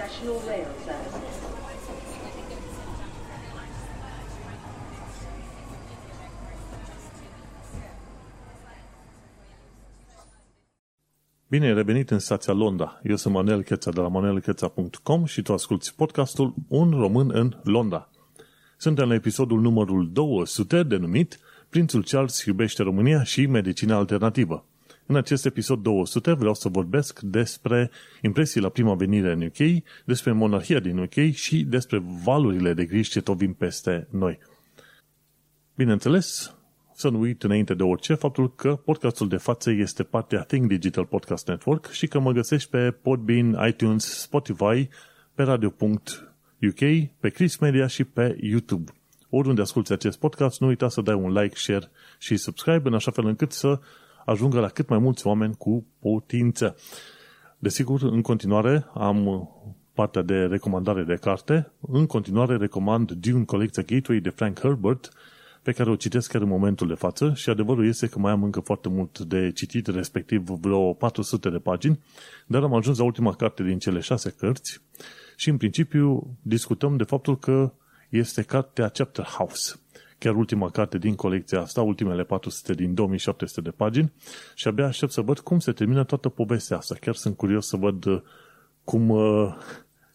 National Rail Service. Bine ai revenit în stația Londra. Eu sunt Manuel Cheța de la manuelcheța.com și tu asculti podcastul Un român în Londra. Suntem la episodul numărul 200 denumit Prințul Charles iubește România și medicina alternativă. În acest episod 200 vreau să vorbesc despre impresii la prima venire în UK, despre monarhia din UK și despre valurile de griji ce tot vin peste noi. Bineînțeles, să nu uit înainte de orice faptul că podcastul de față este partea Think Digital Podcast Network și că mă găsești pe Podbean, iTunes, Spotify, pe radio.uk, pe Chris Media și pe YouTube. Oriunde asculti acest podcast, nu uita să dai un like, share și subscribe în așa fel încât să ajungă la cât mai mulți oameni cu putință. Desigur, în continuare am partea de recomandare de carte. În continuare recomand Dune Colecția Gateway de Frank Herbert, pe care o citesc chiar în momentul de față și adevărul este că mai am încă foarte mult de citit, respectiv vreo 400 de pagini, dar am ajuns la ultima carte din cele șase cărți și în principiu discutăm de faptul că este cartea Chapter House chiar ultima carte din colecția asta, ultimele 400 din 2700 de pagini și abia aștept să văd cum se termină toată povestea asta. Chiar sunt curios să văd uh, cum, uh,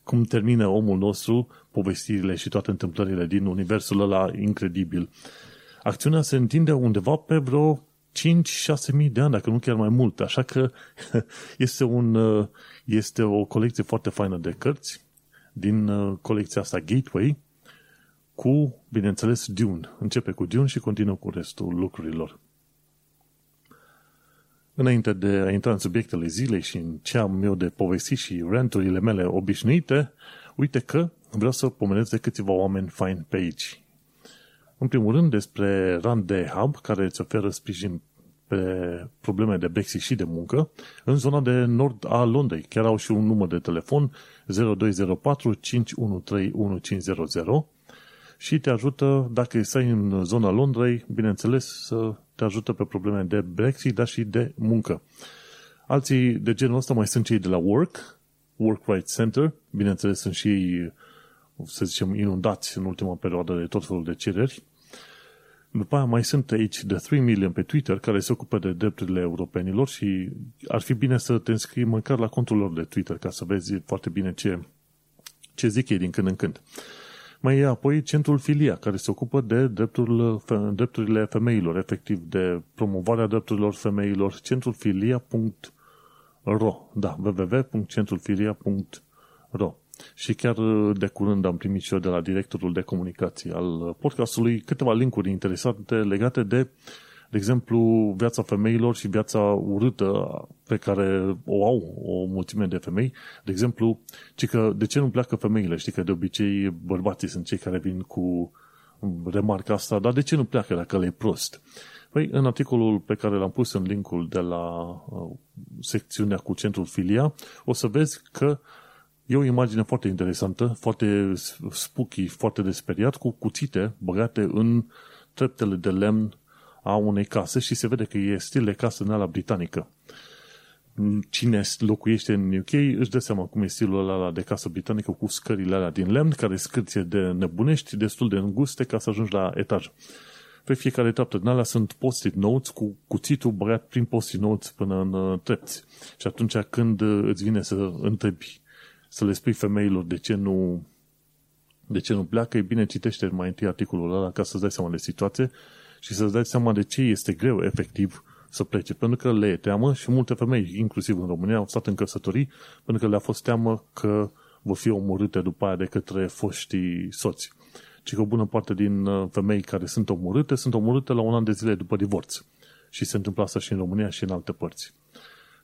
cum termină omul nostru povestirile și toate întâmplările din universul ăla incredibil. Acțiunea se întinde undeva pe vreo 5-6 mii de ani, dacă nu chiar mai mult. Așa că este, un, uh, este o colecție foarte faină de cărți din colecția asta Gateway cu, bineînțeles, Dune. Începe cu Dune și continuă cu restul lucrurilor. Înainte de a intra în subiectele zilei și în ce am eu de povesti și renturile mele obișnuite, uite că vreau să pomenesc de câțiva oameni fain pe aici. În primul rând despre Rand de Hub, care îți oferă sprijin pe probleme de Brexit și de muncă în zona de nord a Londrei. Chiar au și un număr de telefon 0204 513 1500 și te ajută, dacă stai în zona Londrei, bineînțeles, să te ajută pe probleme de Brexit, dar și de muncă. Alții de genul ăsta mai sunt cei de la Work, Work Rights Center, bineînțeles sunt și ei, să zicem, inundați în ultima perioadă de tot felul de cereri. După aia mai sunt aici de 3 million pe Twitter care se ocupă de drepturile europenilor și ar fi bine să te înscrii măcar la contul lor de Twitter ca să vezi foarte bine ce, ce zic ei din când în când. Mai e apoi centrul Filia, care se ocupă de drepturile, drepturile femeilor, efectiv de promovarea drepturilor femeilor, centrul filia.ro, da, www.centrulfilia.ro și chiar de curând am primit și eu de la directorul de comunicații al podcastului câteva linkuri interesante legate de uh, de exemplu, viața femeilor și viața urâtă pe care o au o mulțime de femei. De exemplu, ci că de ce nu pleacă femeile? Știi că de obicei bărbații sunt cei care vin cu remarca asta, dar de ce nu pleacă dacă le e prost? Păi, în articolul pe care l-am pus în linkul de la uh, secțiunea cu centrul Filia, o să vezi că e o imagine foarte interesantă, foarte spooky, foarte desperiat, cu cuțite băgate în treptele de lemn a unei case și se vede că e stil de casă în ala britanică. Cine locuiește în UK își dă seama cum e stilul ăla de casă britanică cu scările alea din lemn, care scârție de nebunești, destul de înguste ca să ajungi la etaj. Pe fiecare treaptă din alea sunt post-it notes cu cuțitul băgat prin post-it notes până în uh, trepți. Și atunci când uh, îți vine să întrebi, să le spui femeilor de ce nu de ce nu pleacă, e bine citește mai întâi articolul ăla ca să-ți dai seama de situație și să-ți dai seama de ce este greu efectiv să plece. Pentru că le e teamă și multe femei, inclusiv în România, au stat în căsătorii pentru că le-a fost teamă că vor fi omorâte după aia de către foștii soți. Ci că o bună parte din uh, femei care sunt omorâte sunt omorâte la un an de zile după divorț. Și se întâmplă asta și în România și în alte părți.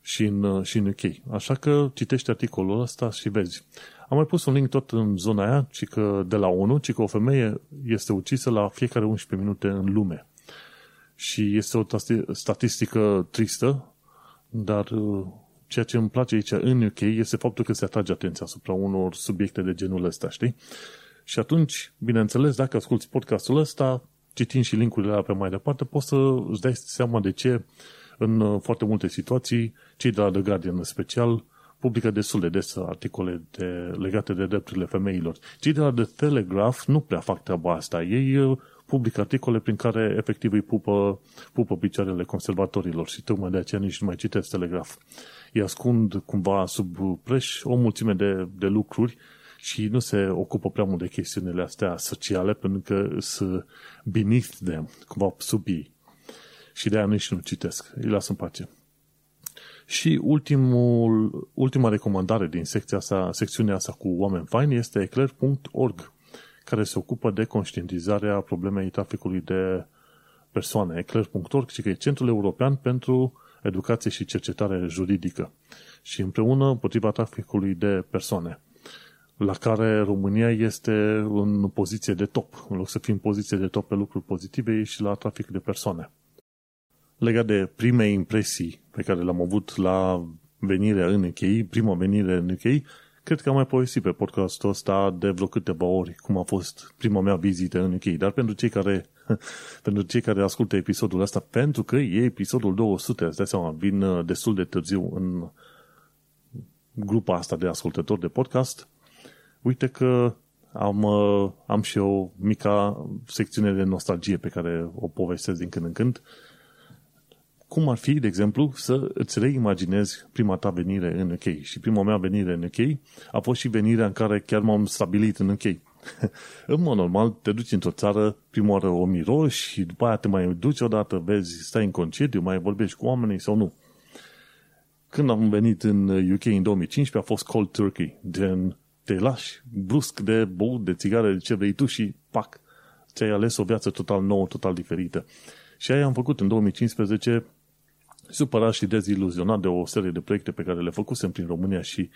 Și în, uh, și în UK. Așa că citește articolul ăsta și vezi. Am mai pus un link tot în zona aia, ci că de la ONU, ci că o femeie este ucisă la fiecare 11 minute în lume. Și este o statistică tristă, dar uh, ceea ce îmi place aici în UK este faptul că se atrage atenția asupra unor subiecte de genul ăsta, știi? Și atunci, bineînțeles, dacă asculti podcastul ăsta, citind și linkurile alea pe mai departe, poți să îți dai seama de ce în uh, foarte multe situații, cei de la The Guardian în special, publică destul de des articole de, legate de drepturile femeilor. Cei de la The Telegraph nu prea fac treaba asta. Ei uh, publică articole prin care efectiv îi pupă, pupă picioarele conservatorilor și tocmai de aceea nici nu mai citesc Telegraph. Îi ascund cumva sub preș o mulțime de, de lucruri și nu se ocupă prea mult de chestiunile astea sociale pentru că sunt beneath them, cumva sub ei. Și de aia nici nu citesc. Îi las în pace. Și ultimul, ultima recomandare din secția asta, secțiunea asta cu oameni faini este eclair.org, care se ocupă de conștientizarea problemei traficului de persoane. eclair.org și că e Centrul European pentru Educație și Cercetare Juridică și împreună împotriva traficului de persoane la care România este în poziție de top. În loc să fie în poziție de top pe lucruri pozitive, e și la trafic de persoane. Legat de prime impresii pe care le-am avut la venirea în UK, prima venire în UK, cred că am mai povestit pe podcastul ăsta de vreo câteva ori cum a fost prima mea vizită în UK. Dar pentru cei care, pentru cei care ascultă episodul ăsta, pentru că e episodul 200, îți dai seama, vin uh, destul de târziu în grupa asta de ascultători de podcast, uite că am, uh, am și o mica secțiune de nostalgie pe care o povestesc din când în când. Cum ar fi, de exemplu, să îți reimaginezi prima ta venire în UK. Și prima mea venire în UK a fost și venirea în care chiar m-am stabilit în UK. în mod normal, te duci într-o țară, prima oară o miroși și după aia te mai duci odată, vezi, stai în concediu, mai vorbești cu oamenii sau nu. Când am venit în UK în 2015 a fost cold turkey, gen te lași brusc de băut, de țigare, de ce vrei tu și pac, ți-ai ales o viață total nouă, total diferită. Și aia am făcut în 2015, supărat și deziluzionat de o serie de proiecte pe care le făcusem prin România și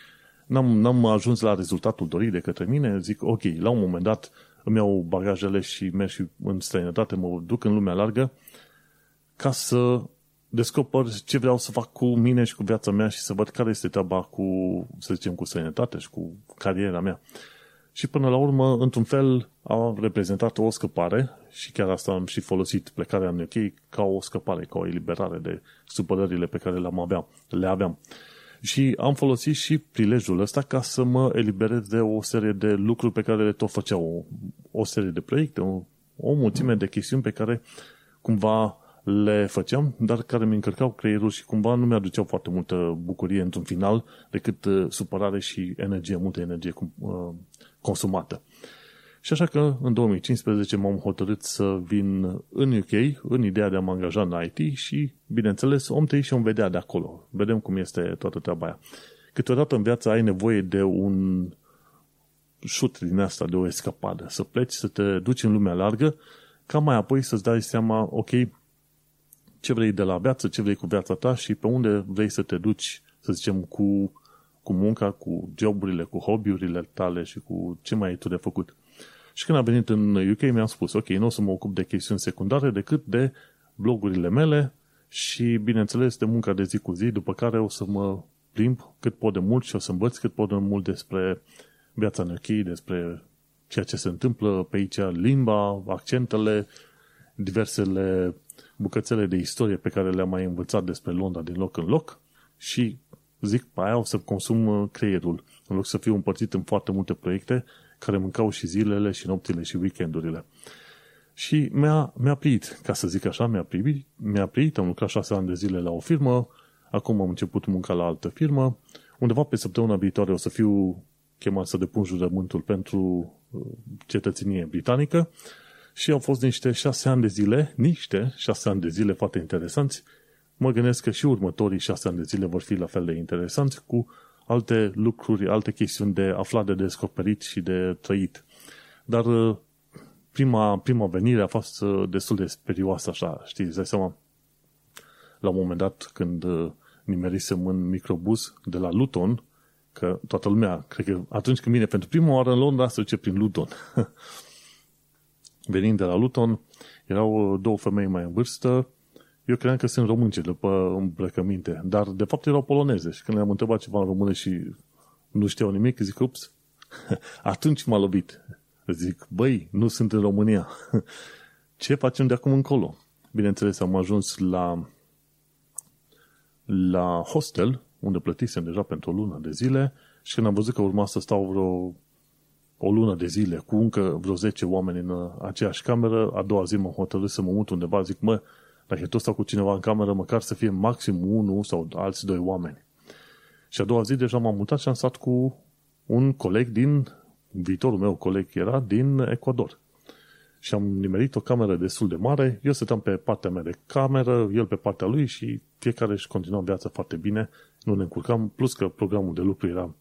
n-am, n-am ajuns la rezultatul dorit de către mine, zic, ok, la un moment dat îmi iau bagajele și merg și în străinătate, mă duc în lumea largă, ca să descoper ce vreau să fac cu mine și cu viața mea și să văd care este treaba cu, să zicem, cu sănătate și cu cariera mea. Și până la urmă, într-un fel, a reprezentat o scăpare și chiar asta am și folosit plecarea în UK ca o scăpare, ca o eliberare de supărările pe care le-am avea, le aveam. Și am folosit și prilejul ăsta ca să mă eliberez de o serie de lucruri pe care le tot făceau, o, o serie de proiecte, o, o mulțime de chestiuni pe care cumva le făceam, dar care mi încărcau creierul și cumva nu mi-aduceau foarte multă bucurie într-un final decât uh, supărare și energie, multă energie uh, consumată. Și așa că în 2015 m-am hotărât să vin în UK în ideea de a mă angaja în IT și, bineînțeles, om te și om vedea de acolo. Vedem cum este toată treaba aia. Câteodată în viață ai nevoie de un șut din asta, de o escapadă, să pleci, să te duci în lumea largă, ca mai apoi să-ți dai seama, ok, ce vrei de la viață, ce vrei cu viața ta și pe unde vrei să te duci, să zicem, cu, cu munca, cu joburile, cu hobby-urile tale și cu ce mai ai tu de făcut. Și când am venit în UK mi-am spus, ok, nu o să mă ocup de chestiuni secundare decât de blogurile mele și, bineînțeles, de munca de zi cu zi, după care o să mă plimb cât pot de mult și o să învăț cât pot de mult despre viața în UK, despre ceea ce se întâmplă pe aici, limba, accentele, diversele bucățele de istorie pe care le-am mai învățat despre Londra din loc în loc și zic, pe aia o să consum uh, creierul, în loc să fiu împărțit în foarte multe proiecte care mâncau și zilele și nopțile și weekendurile. Și mi-a, mi-a pliit, ca să zic așa, mi-a pliit, mi-a pliit, am lucrat șase ani de zile la o firmă, acum am început munca la altă firmă, undeva pe săptămâna viitoare o să fiu chemat să depun jurământul pentru uh, cetățenie britanică și au fost niște șase ani de zile, niște șase ani de zile foarte interesanți. Mă gândesc că și următorii șase ani de zile vor fi la fel de interesanți cu alte lucruri, alte chestiuni de aflat, de descoperit și de trăit. Dar uh, prima, prima venire a fost uh, destul de sperioasă așa, știi, îți dai seama. La un moment dat, când uh, nimerisem în microbuz de la Luton, că toată lumea, cred că atunci când vine pentru prima oară în Londra, se duce prin Luton. venind de la Luton, erau două femei mai în vârstă, eu credeam că sunt românce după îmbrăcăminte, dar de fapt erau poloneze și când le-am întrebat ceva în română și nu știau nimic, zic, ups, atunci m-a lovit. Zic, băi, nu sunt în România. Ce facem de acum încolo? Bineînțeles, am ajuns la la hostel, unde plătisem deja pentru o lună de zile și când am văzut că urma să stau vreo o lună de zile cu încă vreo 10 oameni în aceeași cameră, a doua zi mă hotărât să mă mut undeva, zic, mă, dacă tot stau cu cineva în cameră, măcar să fie maxim unul sau alți doi oameni. Și a doua zi deja m-am mutat și am stat cu un coleg din, viitorul meu coleg era din Ecuador. Și am nimerit o cameră destul de mare, eu stăteam pe partea mea de cameră, el pe partea lui și fiecare își continua viața foarte bine, nu ne încurcam, plus că programul de lucru era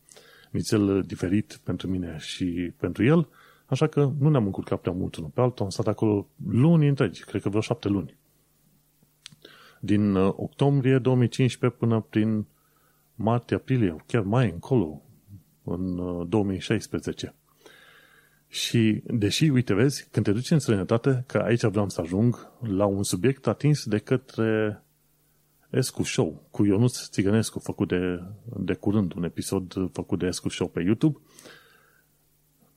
nițel diferit pentru mine și pentru el, așa că nu ne-am încurcat prea mult unul pe altul, am stat acolo luni întregi, cred că vreo șapte luni. Din uh, octombrie 2015 până prin martie-aprilie, chiar mai încolo, în 2016. Uh, și, deși, uite, vezi, când te duci în străinătate, că aici vreau să ajung la un subiect atins de către Escu Show, cu Ionuț Țigănescu, făcut de, de curând, un episod făcut de Escu Show pe YouTube,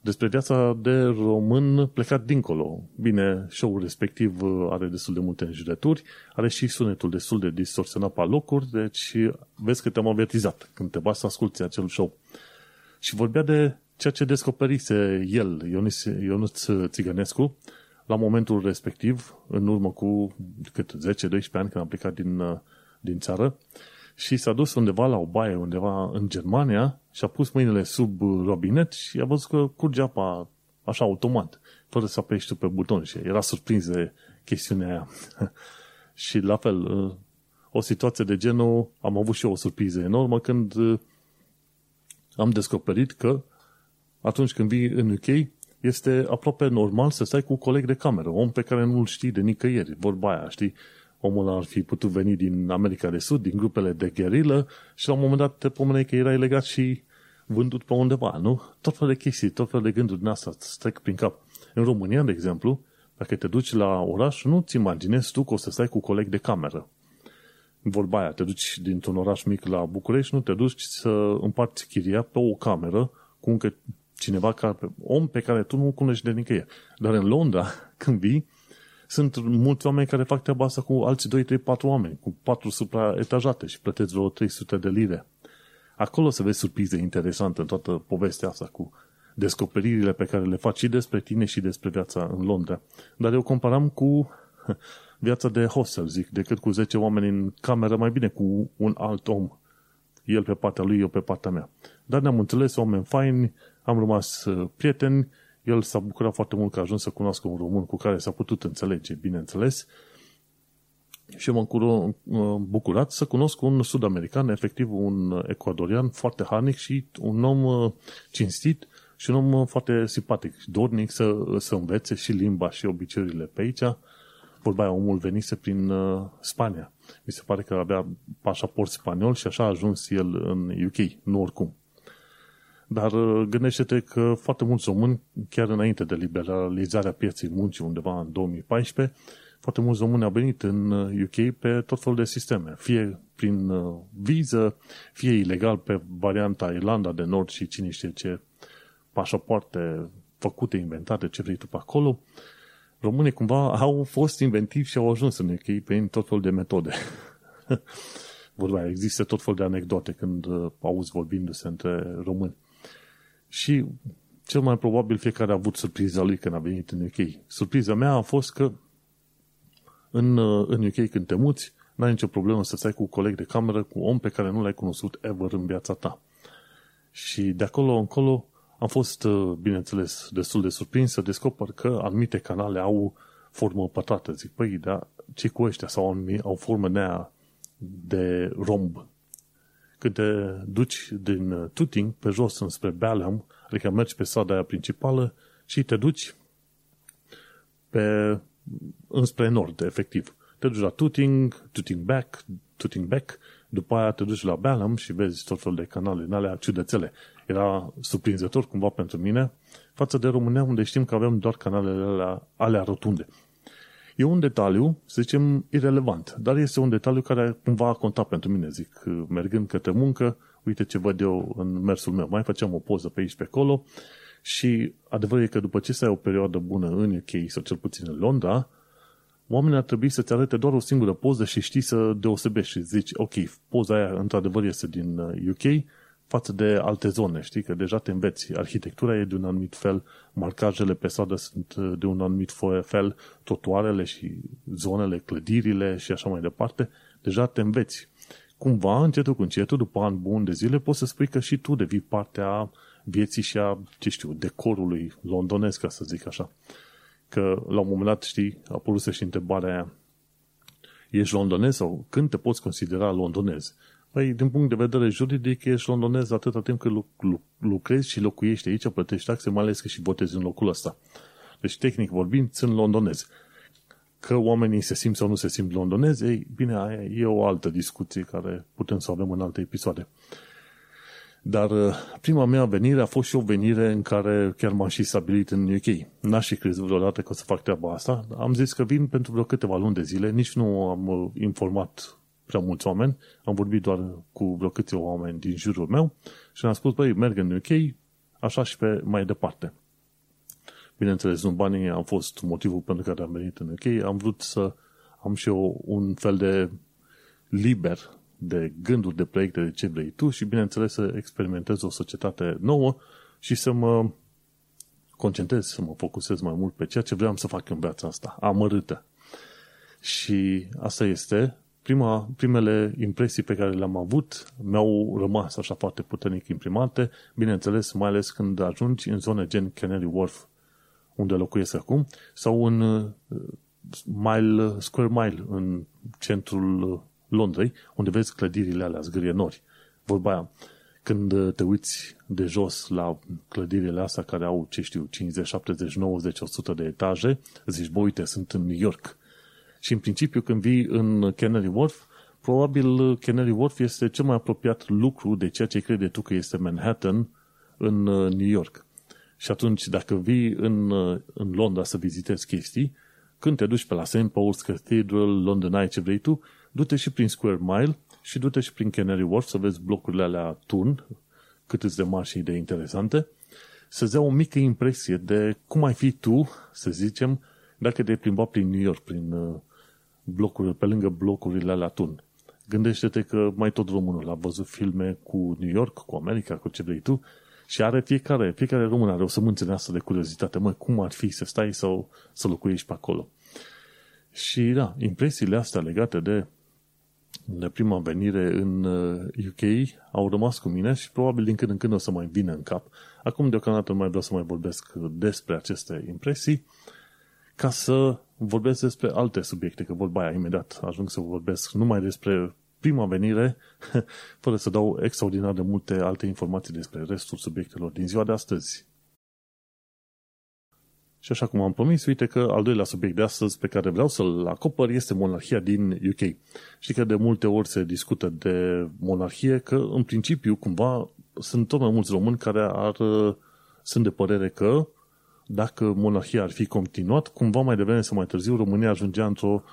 despre viața de român plecat dincolo. Bine, show-ul respectiv are destul de multe înjurături, are și sunetul destul de distorsionat pe locuri, deci vezi că te-am avertizat când te bați să asculti acel show. Și vorbea de ceea ce descoperise el, Ionuț, Ionuț Țigănescu, la momentul respectiv, în urmă cu cât 10-12 ani când am plecat din din țară și s-a dus undeva la o baie, undeva în Germania și a pus mâinile sub robinet și a văzut că curge apa așa automat, fără să apeși tu pe buton și era surprins de chestiunea aia. și la fel, o situație de genul, am avut și eu o surpriză enormă când am descoperit că atunci când vii în UK, este aproape normal să stai cu coleg de cameră, om pe care nu-l știi de nicăieri, vorba aia, știi? Omul ar fi putut veni din America de Sud, din grupele de gherilă și la un moment dat te pomeneai că era legat și vândut pe undeva, nu? Tot fel de chestii, tot fel de gânduri din asta îți trec prin cap. În România, de exemplu, dacă te duci la oraș, nu-ți imaginezi tu că o să stai cu coleg de cameră. Vorba aia, te duci dintr-un oraș mic la București, nu te duci să împarți chiria pe o cameră cu încă cineva, care, om pe care tu nu cunoști de nicăieri. Dar în Londra, când vii, sunt mulți oameni care fac treaba asta cu alți 2, 3, 4 oameni, cu 4 supraetajate și plătesc vreo 300 de lire. Acolo se vezi surprize interesante în toată povestea asta cu descoperirile pe care le faci și despre tine și despre viața în Londra. Dar eu comparam cu viața de hostel, zic, decât cu 10 oameni în cameră, mai bine cu un alt om. El pe partea lui, eu pe partea mea. Dar ne-am înțeles, oameni faini, am rămas uh, prieteni, el s-a bucurat foarte mult că a ajuns să cunoască un român cu care s-a putut înțelege, bineînțeles, și m-am bucurat să cunosc un sud-american, efectiv un ecuadorian foarte harnic și un om uh, cinstit și un om uh, foarte simpatic, dornic să, să învețe și limba și obiceiurile pe aici. Vorba aia, omul venise prin uh, Spania. Mi se pare că avea pașaport spaniol și așa a ajuns el în UK, nu oricum. Dar uh, gândește-te că foarte mulți români, chiar înainte de liberalizarea pieței muncii undeva în 2014, foarte mulți români au venit în UK uh, pe tot felul de sisteme, fie prin uh, viză, fie ilegal pe varianta Irlanda de Nord și cine știe ce pașapoarte făcute, inventate, ce vrei tu pe acolo. Românii cumva au fost inventivi și au ajuns în UK prin tot felul de metode. Vorba, există tot felul de anecdote când auzi vorbindu-se între români. Și cel mai probabil fiecare a avut surpriza lui când a venit în UK. Surpriza mea a fost că în, în UK când te muți, n-ai nicio problemă să stai cu coleg de cameră, cu om pe care nu l-ai cunoscut ever în viața ta. Și de acolo încolo am fost, bineînțeles, destul de surprins să descoper că anumite canale au formă pătrată. Zic, păi, da, ce cu ăștia? Sau au, au formă nea de romb. Când te duci din uh, Tuting pe jos înspre Balham, adică mergi pe strada aia principală și te duci pe, înspre nord, efectiv. Te duci la Tuting, Tuting Back, Tuting Back, după aia te duci la Balham și vezi tot felul de canale în alea ciudățele. Era surprinzător cumva pentru mine față de România unde știm că avem doar canalele alea, alea rotunde. E un detaliu, să zicem, irelevant, dar este un detaliu care cumva a contat pentru mine, zic, mergând către muncă, uite ce văd eu în mersul meu, mai facem o poză pe aici, pe acolo și adevărul e că după ce stai o perioadă bună în UK sau cel puțin în Londra, oamenii ar trebui să-ți arate doar o singură poză și știi să deosebești și zici, ok, poza aia într-adevăr este din UK uh, față de alte zone, știi, că deja te înveți. Arhitectura e de un anumit fel, marcajele pe stradă sunt uh, de un anumit fel, trotuarele și zonele, clădirile și așa mai departe, deja te înveți. Cumva, încetul cu încetul, după an bun de zile, poți să spui că și tu devii partea vieții și a, ce știu, decorului londonez, ca să zic așa. Că la un moment dat, știi, a apărut și întrebarea aia, ești londonez sau când te poți considera londonez? Păi, din punct de vedere juridic, ești londonez atâta timp cât lucrezi și locuiești aici, plătești taxe, mai ales că și votezi în locul ăsta. Deci, tehnic vorbind, sunt londonez. Că oamenii se simt sau nu se simt londonezi, ei, bine, aia e o altă discuție care putem să o avem în alte episoade. Dar uh, prima mea venire a fost și o venire în care chiar m-am și stabilit în UK. N-aș și crezut vreodată că o să fac treaba asta. Am zis că vin pentru vreo câteva luni de zile, nici nu am uh, informat prea mulți oameni, am vorbit doar cu vreo câțiva oameni din jurul meu și am spus, băi, merg în UK, așa și pe mai departe. Bineînțeles, nu banii am fost motivul pentru care am venit în UK, am vrut să am și eu un fel de liber de gânduri, de proiecte, de ce vrei tu și, bineînțeles, să experimentez o societate nouă și să mă concentrez, să mă focusez mai mult pe ceea ce vreau să fac în viața asta, amărâtă. Și asta este prima, primele impresii pe care le-am avut mi-au rămas așa foarte puternic imprimate, bineînțeles, mai ales când ajungi în zone gen Canary Wharf, unde locuiesc acum, sau în uh, mile, Square Mile, în centrul Londrei, unde vezi clădirile alea zgârie nori. Vorba aia, când te uiți de jos la clădirile astea care au, ce știu, 50, 70, 90, 100 de etaje, zici, bă, uite, sunt în New York. Și în principiu, când vii în Canary Wharf, probabil Canary Wharf este cel mai apropiat lucru de ceea ce crede tu că este Manhattan în uh, New York. Și atunci, dacă vii în, uh, în Londra să vizitezi chestii, când te duci pe la St. Paul's Cathedral, London Eye, ce vrei tu, du-te și prin Square Mile și du-te și prin Canary Wharf să vezi blocurile alea turn, cât îți de mari și de interesante, să-ți dea o mică impresie de cum ai fi tu, să zicem, dacă te plimba prin New York, prin uh, blocuri, pe lângă blocurile alea turn. Gândește-te că mai tot românul a văzut filme cu New York, cu America, cu ce vrei tu, și are fiecare, fiecare român are o sămânță asta de curiozitate. Mă, cum ar fi să stai sau să locuiești pe acolo? Și da, impresiile astea legate de de prima venire în UK uh, au rămas cu mine și probabil din când în când o să mai vină în cap. Acum deocamdată nu mai vreau să mai vorbesc despre aceste impresii ca să vorbesc despre alte subiecte, că vorba aia imediat ajung să vorbesc numai despre prima venire, fără să dau extraordinar de multe alte informații despre restul subiectelor din ziua de astăzi. Și așa cum am promis, uite că al doilea subiect de astăzi pe care vreau să-l acopăr este monarhia din UK. Știi că de multe ori se discută de monarhie, că în principiu cumva sunt tot mai mulți români care ar, sunt de părere că dacă monarhia ar fi continuat, cumva mai devreme sau mai târziu România ajungea într-o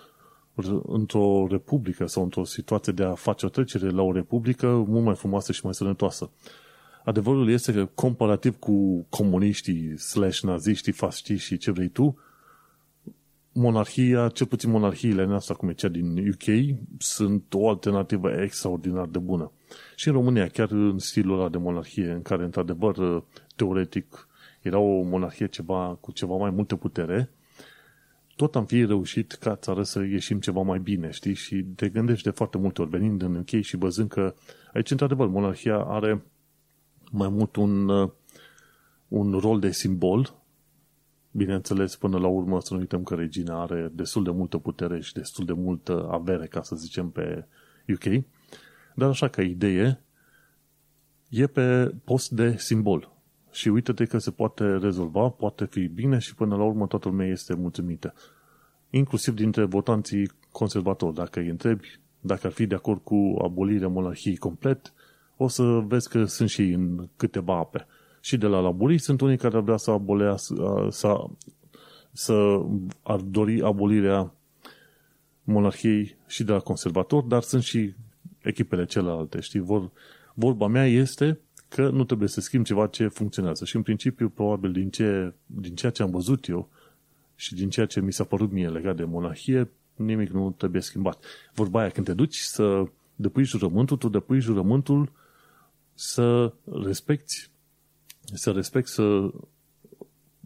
într-o republică sau într-o situație de a face o trecere la o republică mult mai frumoasă și mai sănătoasă. Adevărul este că comparativ cu comuniștii, slash naziștii, fasciștii și ce vrei tu, monarhia, cel puțin monarhiile noastre, cum e cea din UK, sunt o alternativă extraordinar de bună. Și în România, chiar în stilul ăla de monarhie, în care, într-adevăr, teoretic, era o monarhie ceva, cu ceva mai multă putere, tot am fi reușit ca țară să ieșim ceva mai bine, știi? Și te gândești de foarte multe ori, venind în UK și văzând că aici, într-adevăr, monarhia are mai mult un, uh, un rol de simbol. Bineînțeles, până la urmă să nu uităm că regina are destul de multă putere și destul de multă avere, ca să zicem, pe UK. Dar așa ca idee, e pe post de simbol. Și uite-te că se poate rezolva, poate fi bine și până la urmă toată lumea este mulțumită. Inclusiv dintre votanții conservatori. Dacă îi întrebi dacă ar fi de acord cu abolirea monarhiei complet, o să vezi că sunt și în câteva ape. Și de la laburii sunt unii care ar vrea să abolească, să, să ar dori abolirea monarhiei și de la conservatori, dar sunt și echipele celelalte, știi? Vor, vorba mea este că nu trebuie să schimb ceva ce funcționează. Și în principiu, probabil din, ce, din ceea ce am văzut eu, și din ceea ce mi s-a părut mie legat de monarhie, nimic nu trebuie schimbat. Vorba aia, când te duci să depui jurământul, tu depui jurământul să respecti, să respecti, să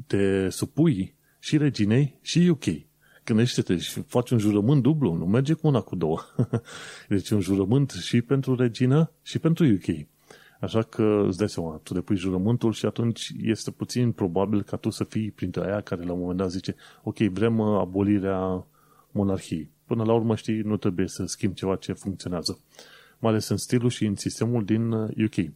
te supui și reginei și UK. Gândește-te și faci un jurământ dublu, nu merge cu una cu două. deci un jurământ și pentru regină și pentru UK. Așa că îți dai seama, tu depui jurământul și atunci este puțin probabil ca tu să fii printre aia care la un moment dat zice ok, vrem uh, abolirea monarhiei. Până la urmă, știi, nu trebuie să schimbi ceva ce funcționează. Mai ales în stilul și în sistemul din UK. Uh,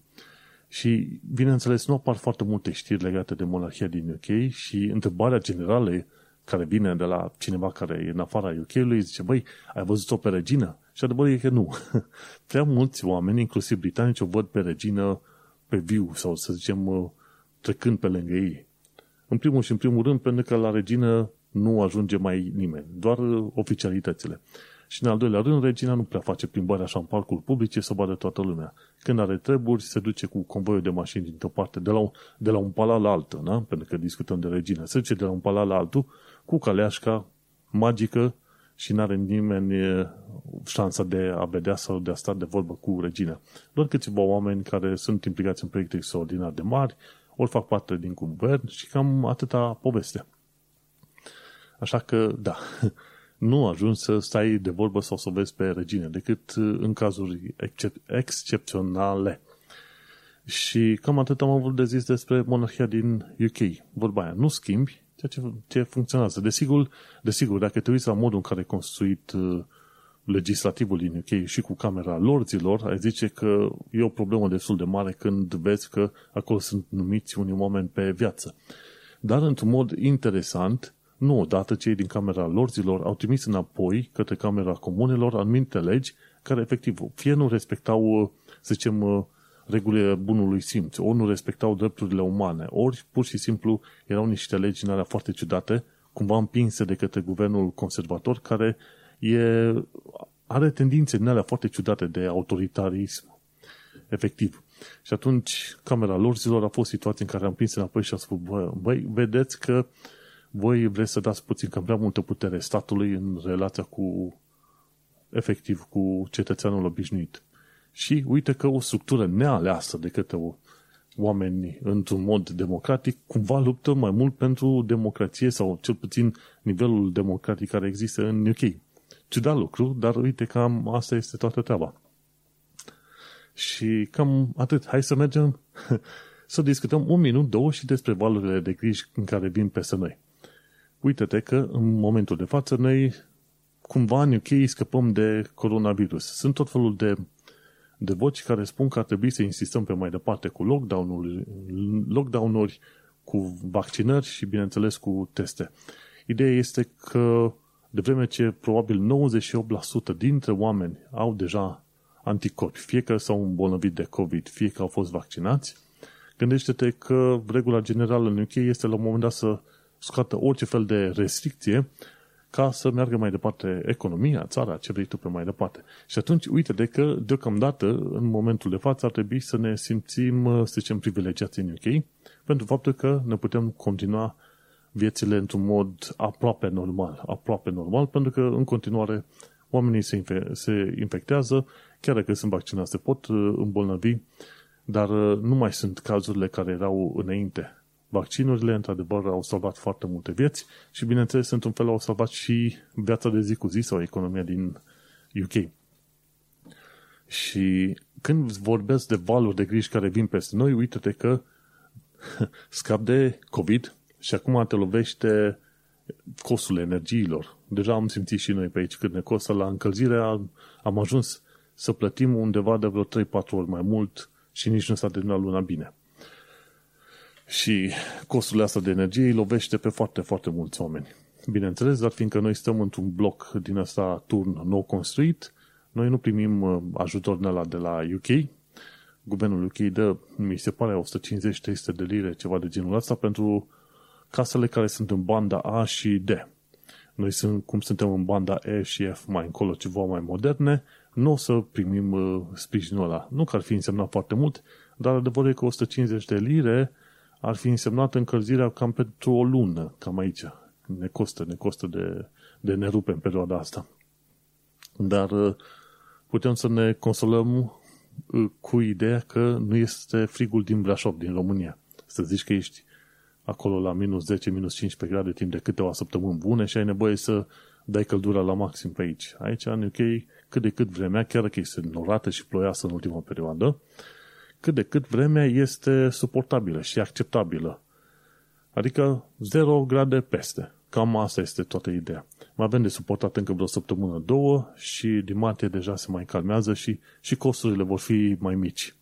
și, bineînțeles, nu apar foarte multe știri legate de monarhia din UK și întrebarea generală care vine de la cineva care e în afara UK-ului zice, băi, ai văzut-o pe regină? Și adevărul e că nu. Prea mulți oameni, inclusiv britanici, o văd pe regină pe viu sau, să zicem, uh, trecând pe lângă ei. În primul și în primul rând, pentru că la regină nu ajunge mai nimeni, doar uh, oficialitățile. Și în al doilea rând, regina nu prea face plimbarea așa în parcul publice să vadă toată lumea. Când are treburi, se duce cu convoiul de mașini dintr-o parte, de la un, de la un palat la altul, da? pentru că discutăm de regină. Se duce de la un palat la altul cu caleașca magică și n-are nimeni șansa de a vedea sau de a sta de vorbă cu regina. Doar câțiva oameni care sunt implicați în proiecte extraordinar de mari, ori fac parte din guvern și cam atâta poveste. Așa că, da, nu ajungi să stai de vorbă sau să o vezi pe regine, decât în cazuri excep- excepționale. Și cam atât am avut de zis despre monarhia din UK. Vorba aia, nu schimbi ceea ce, ce funcționează. Desigur, desigur, dacă te uiți la modul în care e construit uh, legislativul din UK și cu Camera Lorzilor, ai zice că e o problemă destul de mare când vezi că acolo sunt numiți unii oameni pe viață. Dar, într-un mod interesant, nu odată cei din Camera Lorzilor au trimis înapoi către Camera Comunelor anumite legi care, efectiv, fie nu respectau, să zicem, regulile bunului simț, ori nu respectau drepturile umane, ori pur și simplu erau niște legi în alea foarte ciudate, cumva împinse de către guvernul conservator, care e, are tendințe din alea foarte ciudate de autoritarism. Efectiv. Și atunci, Camera lor zilor a fost situație în care am prins înapoi și a spus, bă, băi, vedeți că voi vreți să dați puțin cam prea multă putere statului în relația cu, efectiv, cu cetățeanul obișnuit. Și uite că o structură nealeasă de către oameni într-un mod democratic cumva luptă mai mult pentru democrație sau cel puțin nivelul democratic care există în UK. Ciudat lucru, dar uite că am, asta este toată treaba. Și cam atât. Hai să mergem să discutăm un minut, două și despre valurile de griji în care vin peste noi. Uite-te că în momentul de față noi cumva în UK scăpăm de coronavirus. Sunt tot felul de de voci care spun că ar trebui să insistăm pe mai departe cu lockdown-uri, lockdown-uri cu vaccinări și, bineînțeles, cu teste. Ideea este că, de vreme ce probabil 98% dintre oameni au deja anticorpi, fie că s-au îmbolnăvit de COVID, fie că au fost vaccinați, gândește-te că regula generală în UK este la un moment dat să scoată orice fel de restricție ca să meargă mai departe economia, țara, ce vrei tu pe mai departe. Și atunci, uite de că, deocamdată, în momentul de față, ar trebui să ne simțim, să zicem, privilegiați în UK, pentru faptul că ne putem continua viețile într-un mod aproape normal. Aproape normal, pentru că, în continuare, oamenii se, infe- se infectează, chiar dacă sunt vaccinați, se pot uh, îmbolnăvi, dar uh, nu mai sunt cazurile care erau înainte Vaccinurile, într-adevăr, au salvat foarte multe vieți și, bineînțeles, într-un fel au salvat și viața de zi cu zi sau economia din UK. Și când vorbesc de valuri de griji care vin peste noi, uite-te că scap de COVID și acum te lovește costul energiilor. Deja am simțit și noi pe aici când ne costă la încălzire, am, am ajuns să plătim undeva de vreo 3-4 ori mai mult și nici nu s-a terminat luna bine. Și costurile astea de energie îi lovește pe foarte, foarte mulți oameni. Bineînțeles, dar fiindcă noi stăm într-un bloc din asta turn nou construit, noi nu primim uh, ajutor de la, de la UK. Guvernul UK dă, mi se pare, 150-300 de lire, ceva de genul ăsta, pentru casele care sunt în banda A și D. Noi sunt, cum suntem în banda E și F mai încolo, ceva mai moderne, nu o să primim uh, sprijinul ăla. Nu că ar fi însemnat foarte mult, dar adevărul e că 150 de lire ar fi însemnat încălzirea cam pentru o lună, cam aici. ne costă, ne costă de, de ne rupe în perioada asta. Dar uh, putem să ne consolăm uh, cu ideea că nu este frigul din Brașov, din România. Să zici că ești acolo la minus 10, minus 15 grade timp de câteva săptămâni bune și ai nevoie să dai căldura la maxim pe aici. Aici, în UK, cât de cât vremea, chiar că este norată și ploioasă în ultima perioadă, cât de cât vremea este suportabilă și acceptabilă. Adică 0 grade peste. Cam asta este toată ideea. Mai avem de suportat încă vreo săptămână, două și din martie deja se mai calmează și, și costurile vor fi mai mici.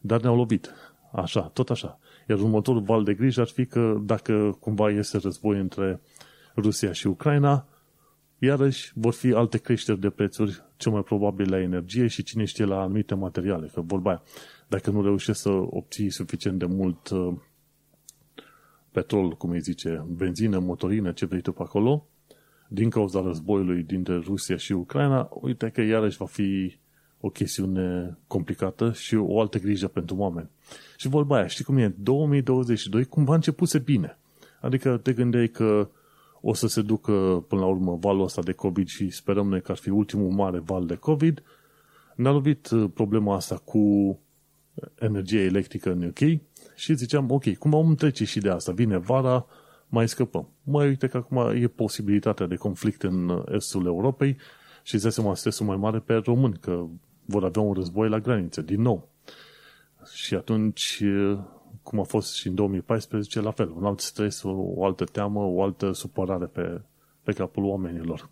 Dar ne-au lovit. Așa, tot așa. Iar următorul val de grijă ar fi că dacă cumva este război între Rusia și Ucraina, iarăși vor fi alte creșteri de prețuri, cel mai probabil la energie și cine știe la anumite materiale. Că vorba aia, dacă nu reușești să obții suficient de mult uh, petrol, cum îi zice, benzină, motorină, ce vrei tu pe acolo, din cauza războiului dintre Rusia și Ucraina, uite că iarăși va fi o chestiune complicată și o altă grijă pentru oameni. Și vorba aia, știi cum e? 2022 cumva începuse bine. Adică te gândeai că o să se ducă până la urmă valul ăsta de COVID și sperăm noi că ar fi ultimul mare val de COVID. Ne-a lovit uh, problema asta cu energie electrică în UK și ziceam, ok, cum vom trece și de asta? Vine vara, mai scăpăm. Mai uite că acum e posibilitatea de conflict în estul Europei și îți seama stresul mai mare pe români, că vor avea un război la graniță, din nou. Și atunci, cum a fost și în 2014, la fel, un alt stres, o altă teamă, o altă supărare pe, pe capul oamenilor.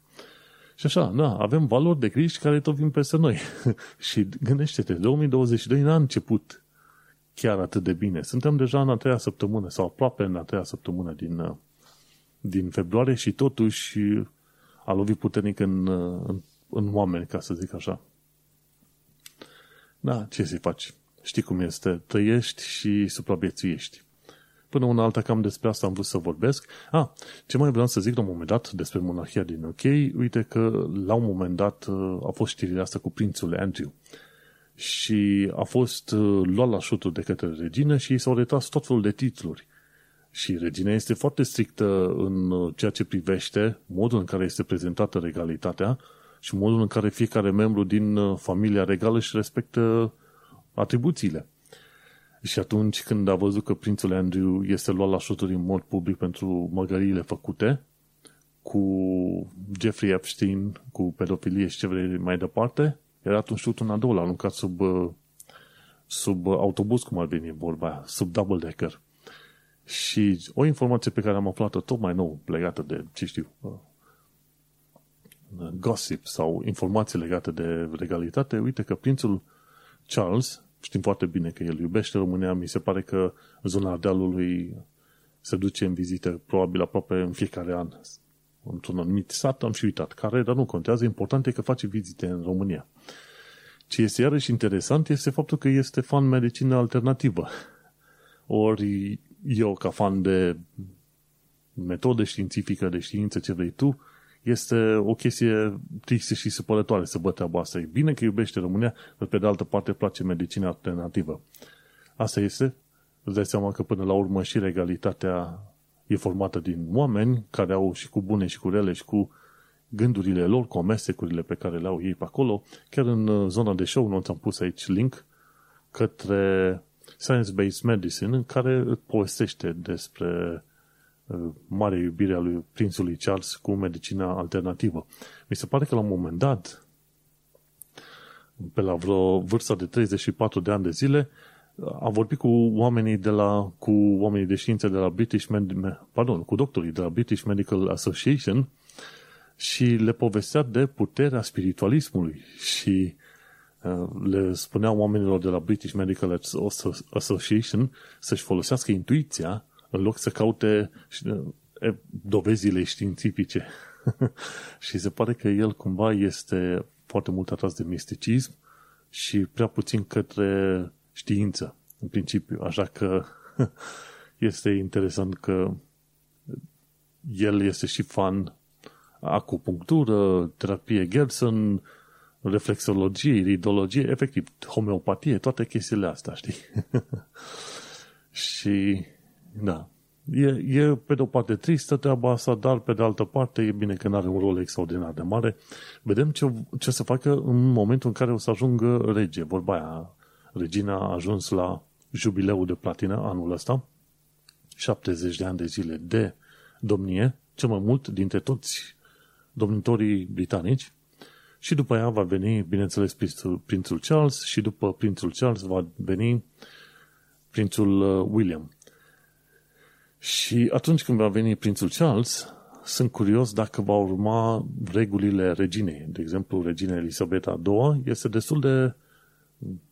Și așa, da, avem valori de griji care tot vin peste noi. și gândește-te, 2022 n-a început chiar atât de bine. Suntem deja în a treia săptămână sau aproape în a treia săptămână din, din februarie și totuși a lovit puternic în, în, în oameni, ca să zic așa. Da, ce să faci? Știi cum este, trăiești și supraviețuiești. Până una alta, cam despre asta am vrut să vorbesc. Ah, ce mai vreau să zic la un moment dat despre monarhia din UK, uite că la un moment dat a fost știrea asta cu prințul Andrew. Și a fost luat la șutul de către regină și s-au retras tot felul de titluri. Și regina este foarte strictă în ceea ce privește modul în care este prezentată regalitatea și modul în care fiecare membru din familia regală își respectă atribuțiile. Și atunci când a văzut că prințul Andrew este luat la șuturi în mod public pentru măgăriile făcute, cu Jeffrey Epstein, cu pedofilie și ce vrei mai departe, era atunci șut un adou, l-a aruncat sub, sub autobuz, cum ar veni vorba sub double decker. Și o informație pe care am aflat-o tot mai nou, legată de, ce știu, gossip sau informații legate de regalitate, uite că prințul Charles știm foarte bine că el iubește România, mi se pare că zona Ardealului se duce în vizită probabil aproape în fiecare an într-un anumit sat, am și uitat care, dar nu contează, important e că face vizite în România. Ce este iarăși interesant este faptul că este fan medicină alternativă. Ori eu, ca fan de metode științifică, de știință, ce vrei tu, este o chestie tristă și supărătoare să bătea asta. E bine că iubește România, dar pe de altă parte place medicina alternativă. Asta este, îți dai seama că până la urmă și regalitatea e formată din oameni care au și cu bune și cu rele și cu gândurile lor, cu amestecurile pe care le au ei pe acolo. Chiar în uh, zona de show, nu ți-am pus aici link către Science-Based Medicine, în care povestește despre mare iubire a lui prințului Charles cu medicina alternativă. Mi se pare că la un moment dat, pe la vreo vârsta de 34 de ani de zile, a vorbit cu oamenii de la, cu oamenii de știință de la British Med- pardon, cu doctorii de la British Medical Association și le povestea de puterea spiritualismului și uh, le spunea oamenilor de la British Medical Association să-și folosească intuiția în loc să caute dovezile științifice. și se pare că el cumva este foarte mult atras de misticism și prea puțin către știință, în principiu. Așa că este interesant că el este și fan acupunctură, terapie Gerson, reflexologie, iridologie, efectiv, homeopatie, toate chestiile astea, știi? și da. E, e pe de o parte tristă treaba asta, dar pe de altă parte e bine că nu are un rol extraordinar de mare. Vedem ce, ce să facă în momentul în care o să ajungă rege. Vorba aia, regina a ajuns la jubileul de platină anul ăsta, 70 de ani de zile de domnie, cel mai mult dintre toți domnitorii britanici, și după ea va veni, bineînțeles, prințul, prințul Charles și după prințul Charles va veni prințul uh, William. Și atunci când va veni prințul Charles, sunt curios dacă va urma regulile reginei. De exemplu, regina Elisabeta II este destul de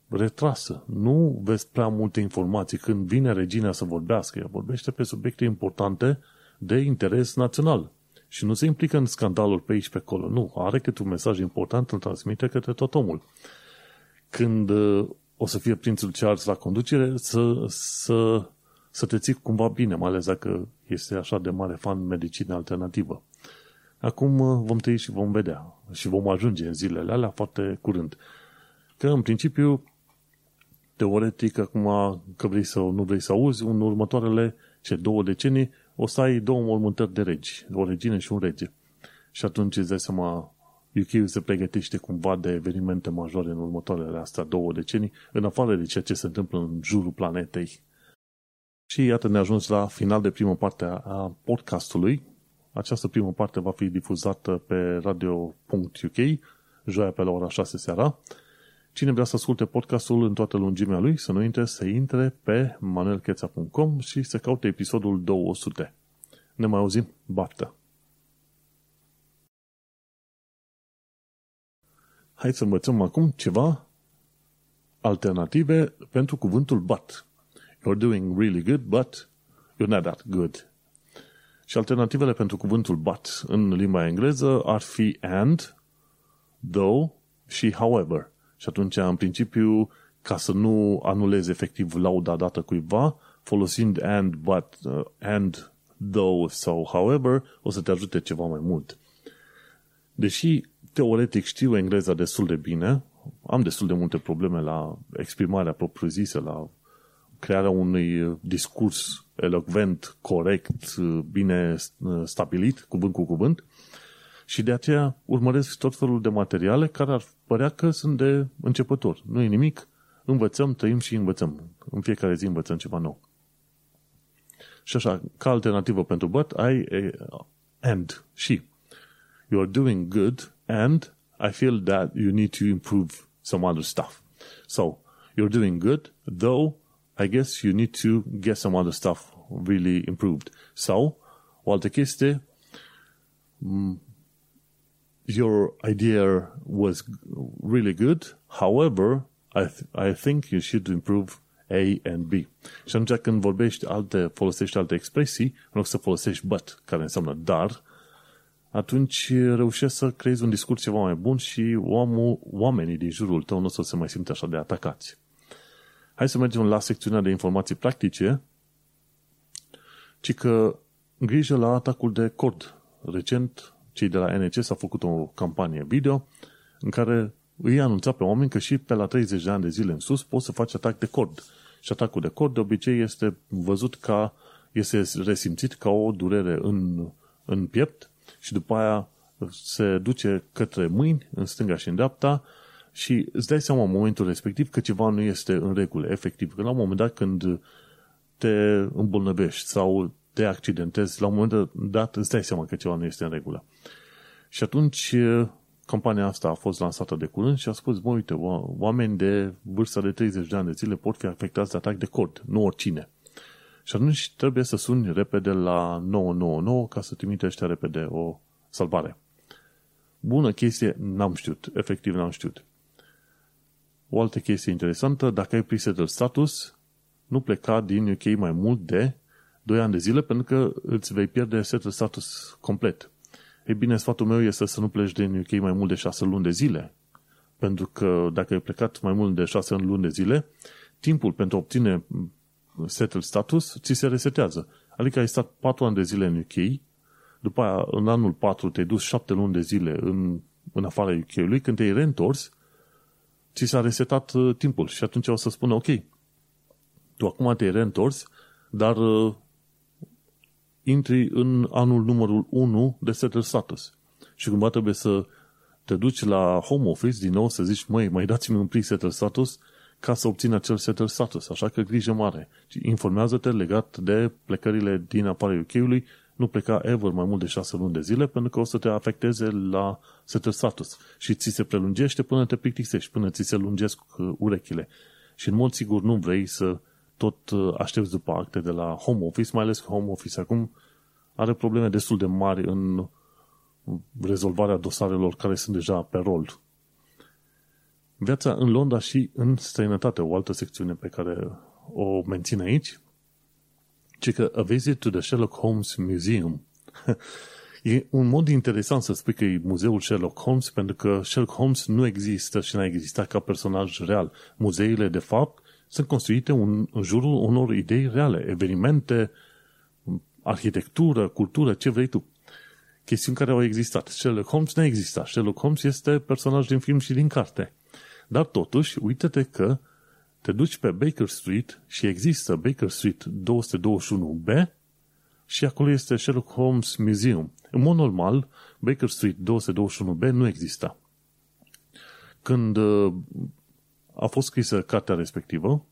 retrasă. Nu vezi prea multe informații. Când vine regina să vorbească, ea vorbește pe subiecte importante de interes național. Și nu se implică în scandalul pe aici pe acolo. Nu, are cât un mesaj important, îl transmite către tot omul. Când uh, o să fie prințul Charles la conducere, să, să, să te ții cumva bine, mai ales dacă este așa de mare fan medicină alternativă. Acum uh, vom trăi și vom vedea și vom ajunge în zilele alea foarte curând. Că în principiu, teoretic, acum că vrei să nu vrei să auzi, în următoarele ce două decenii o să ai două mormântări de regi, o regină și un rege. Și atunci îți dai seama, UK se pregătește cumva de evenimente majore în următoarele astea două decenii, în afară de ceea ce se întâmplă în jurul planetei. Și iată ne ajuns la final de primă parte a podcastului. Această primă parte va fi difuzată pe radio.uk, joia pe la ora 6 seara. Cine vrea să asculte podcastul în toată lungimea lui, să nu intre, să intre pe manuelcheța.com și să caute episodul 200. Ne mai auzim, baftă! Hai să învățăm acum ceva alternative pentru cuvântul but. You're doing really good, but you're not that good. Și alternativele pentru cuvântul but în limba engleză ar fi and, though și however. Și atunci, în principiu, ca să nu anulezi efectiv lauda dată cuiva, folosind and, but, uh, and, though sau however, o să te ajute ceva mai mult. Deși teoretic știu engleza destul de bine, am destul de multe probleme la exprimarea propriu-zisă, la crearea unui discurs elocvent, corect, bine uh, stabilit, cuvânt cu cuvânt, și de aceea urmăresc tot felul de materiale care ar părea că sunt de începător. Nu e nimic, învățăm, trăim și învățăm. În fiecare zi învățăm ceva nou. Și așa, ca alternativă pentru but, ai a, and, și. You are doing good and I feel that you need to improve some other stuff. So, you're doing good, though I guess you need to get some other stuff really improved. So, o altă chestie, your idea was really good. However, I, th- I think you should improve A and B. Și atunci când vorbești alte, folosești alte expresii, în loc să folosești but, care înseamnă dar, atunci reușești să creezi un discurs ceva mai bun și omul, oamenii din jurul tău nu o să se mai simte așa de atacați. Hai să mergem la secțiunea de informații practice, ci că grijă la atacul de cord. Recent cei de la NCS au făcut o campanie video în care îi anunța pe oameni că și pe la 30 de ani de zile în sus poți să faci atac de cord. Și atacul de cord de obicei este văzut ca, este resimțit ca o durere în, în piept și după aia se duce către mâini, în stânga și în dreapta și îți dai seama în momentul respectiv că ceva nu este în regulă, efectiv. Că la un moment dat când te îmbolnăvești sau te accidentezi, la un moment dat îți dai seama că ceva nu este în regulă. Și atunci campania asta a fost lansată de curând și a spus, mă, uite, oameni de vârsta de 30 de ani de zile pot fi afectați de atac de cord, nu oricine. Și atunci trebuie să suni repede la 999 ca să trimite ăștia repede o salvare. Bună chestie, n-am știut, efectiv n-am știut. O altă chestie interesantă, dacă ai presetul status, nu pleca din UK mai mult de 2 ani de zile pentru că îți vei pierde setul status complet. Ei bine, sfatul meu este să nu pleci din UK mai mult de 6 luni de zile. Pentru că dacă ai plecat mai mult de 6 luni de zile, timpul pentru a obține settled status ți se resetează. Adică ai stat 4 ani de zile în UK, după aia în anul 4 te-ai dus 7 luni de zile în, în afara UK-ului, când te-ai reîntors, ți s-a resetat uh, timpul și atunci o să spună, ok, tu acum te-ai reîntors, dar uh, intri în anul numărul 1 de settled status. Și cumva trebuie să te duci la home office din nou să zici, măi, mai dați-mi un prim settled status ca să obțin acel settled status. Așa că grijă mare. Informează-te legat de plecările din apara UK-ului nu pleca ever mai mult de șase luni de zile pentru că o să te afecteze la settled status și ți se prelungește până te plictisești, până ți se lungesc uh, urechile. Și în mod sigur nu vrei să tot uh, aștepți după acte de la home office, mai ales că home office acum are probleme destul de mari în rezolvarea dosarelor care sunt deja pe rol. Viața în Londra și în străinătate, o altă secțiune pe care o mențin aici, ci că A Visit to the Sherlock Holmes Museum. e un mod interesant să spui că e muzeul Sherlock Holmes, pentru că Sherlock Holmes nu există și n-a existat ca personaj real. Muzeile, de fapt, sunt construite un, în jurul unor idei reale, evenimente, arhitectură, cultură, ce vrei tu. Chestiuni care au existat. Sherlock Holmes nu existat. Sherlock Holmes este personaj din film și din carte. Dar totuși, uite-te că te duci pe Baker Street și există Baker Street 221B și acolo este Sherlock Holmes Museum. În mod normal, Baker Street 221B nu exista. Când uh, a fost scrisă cartea respectivă,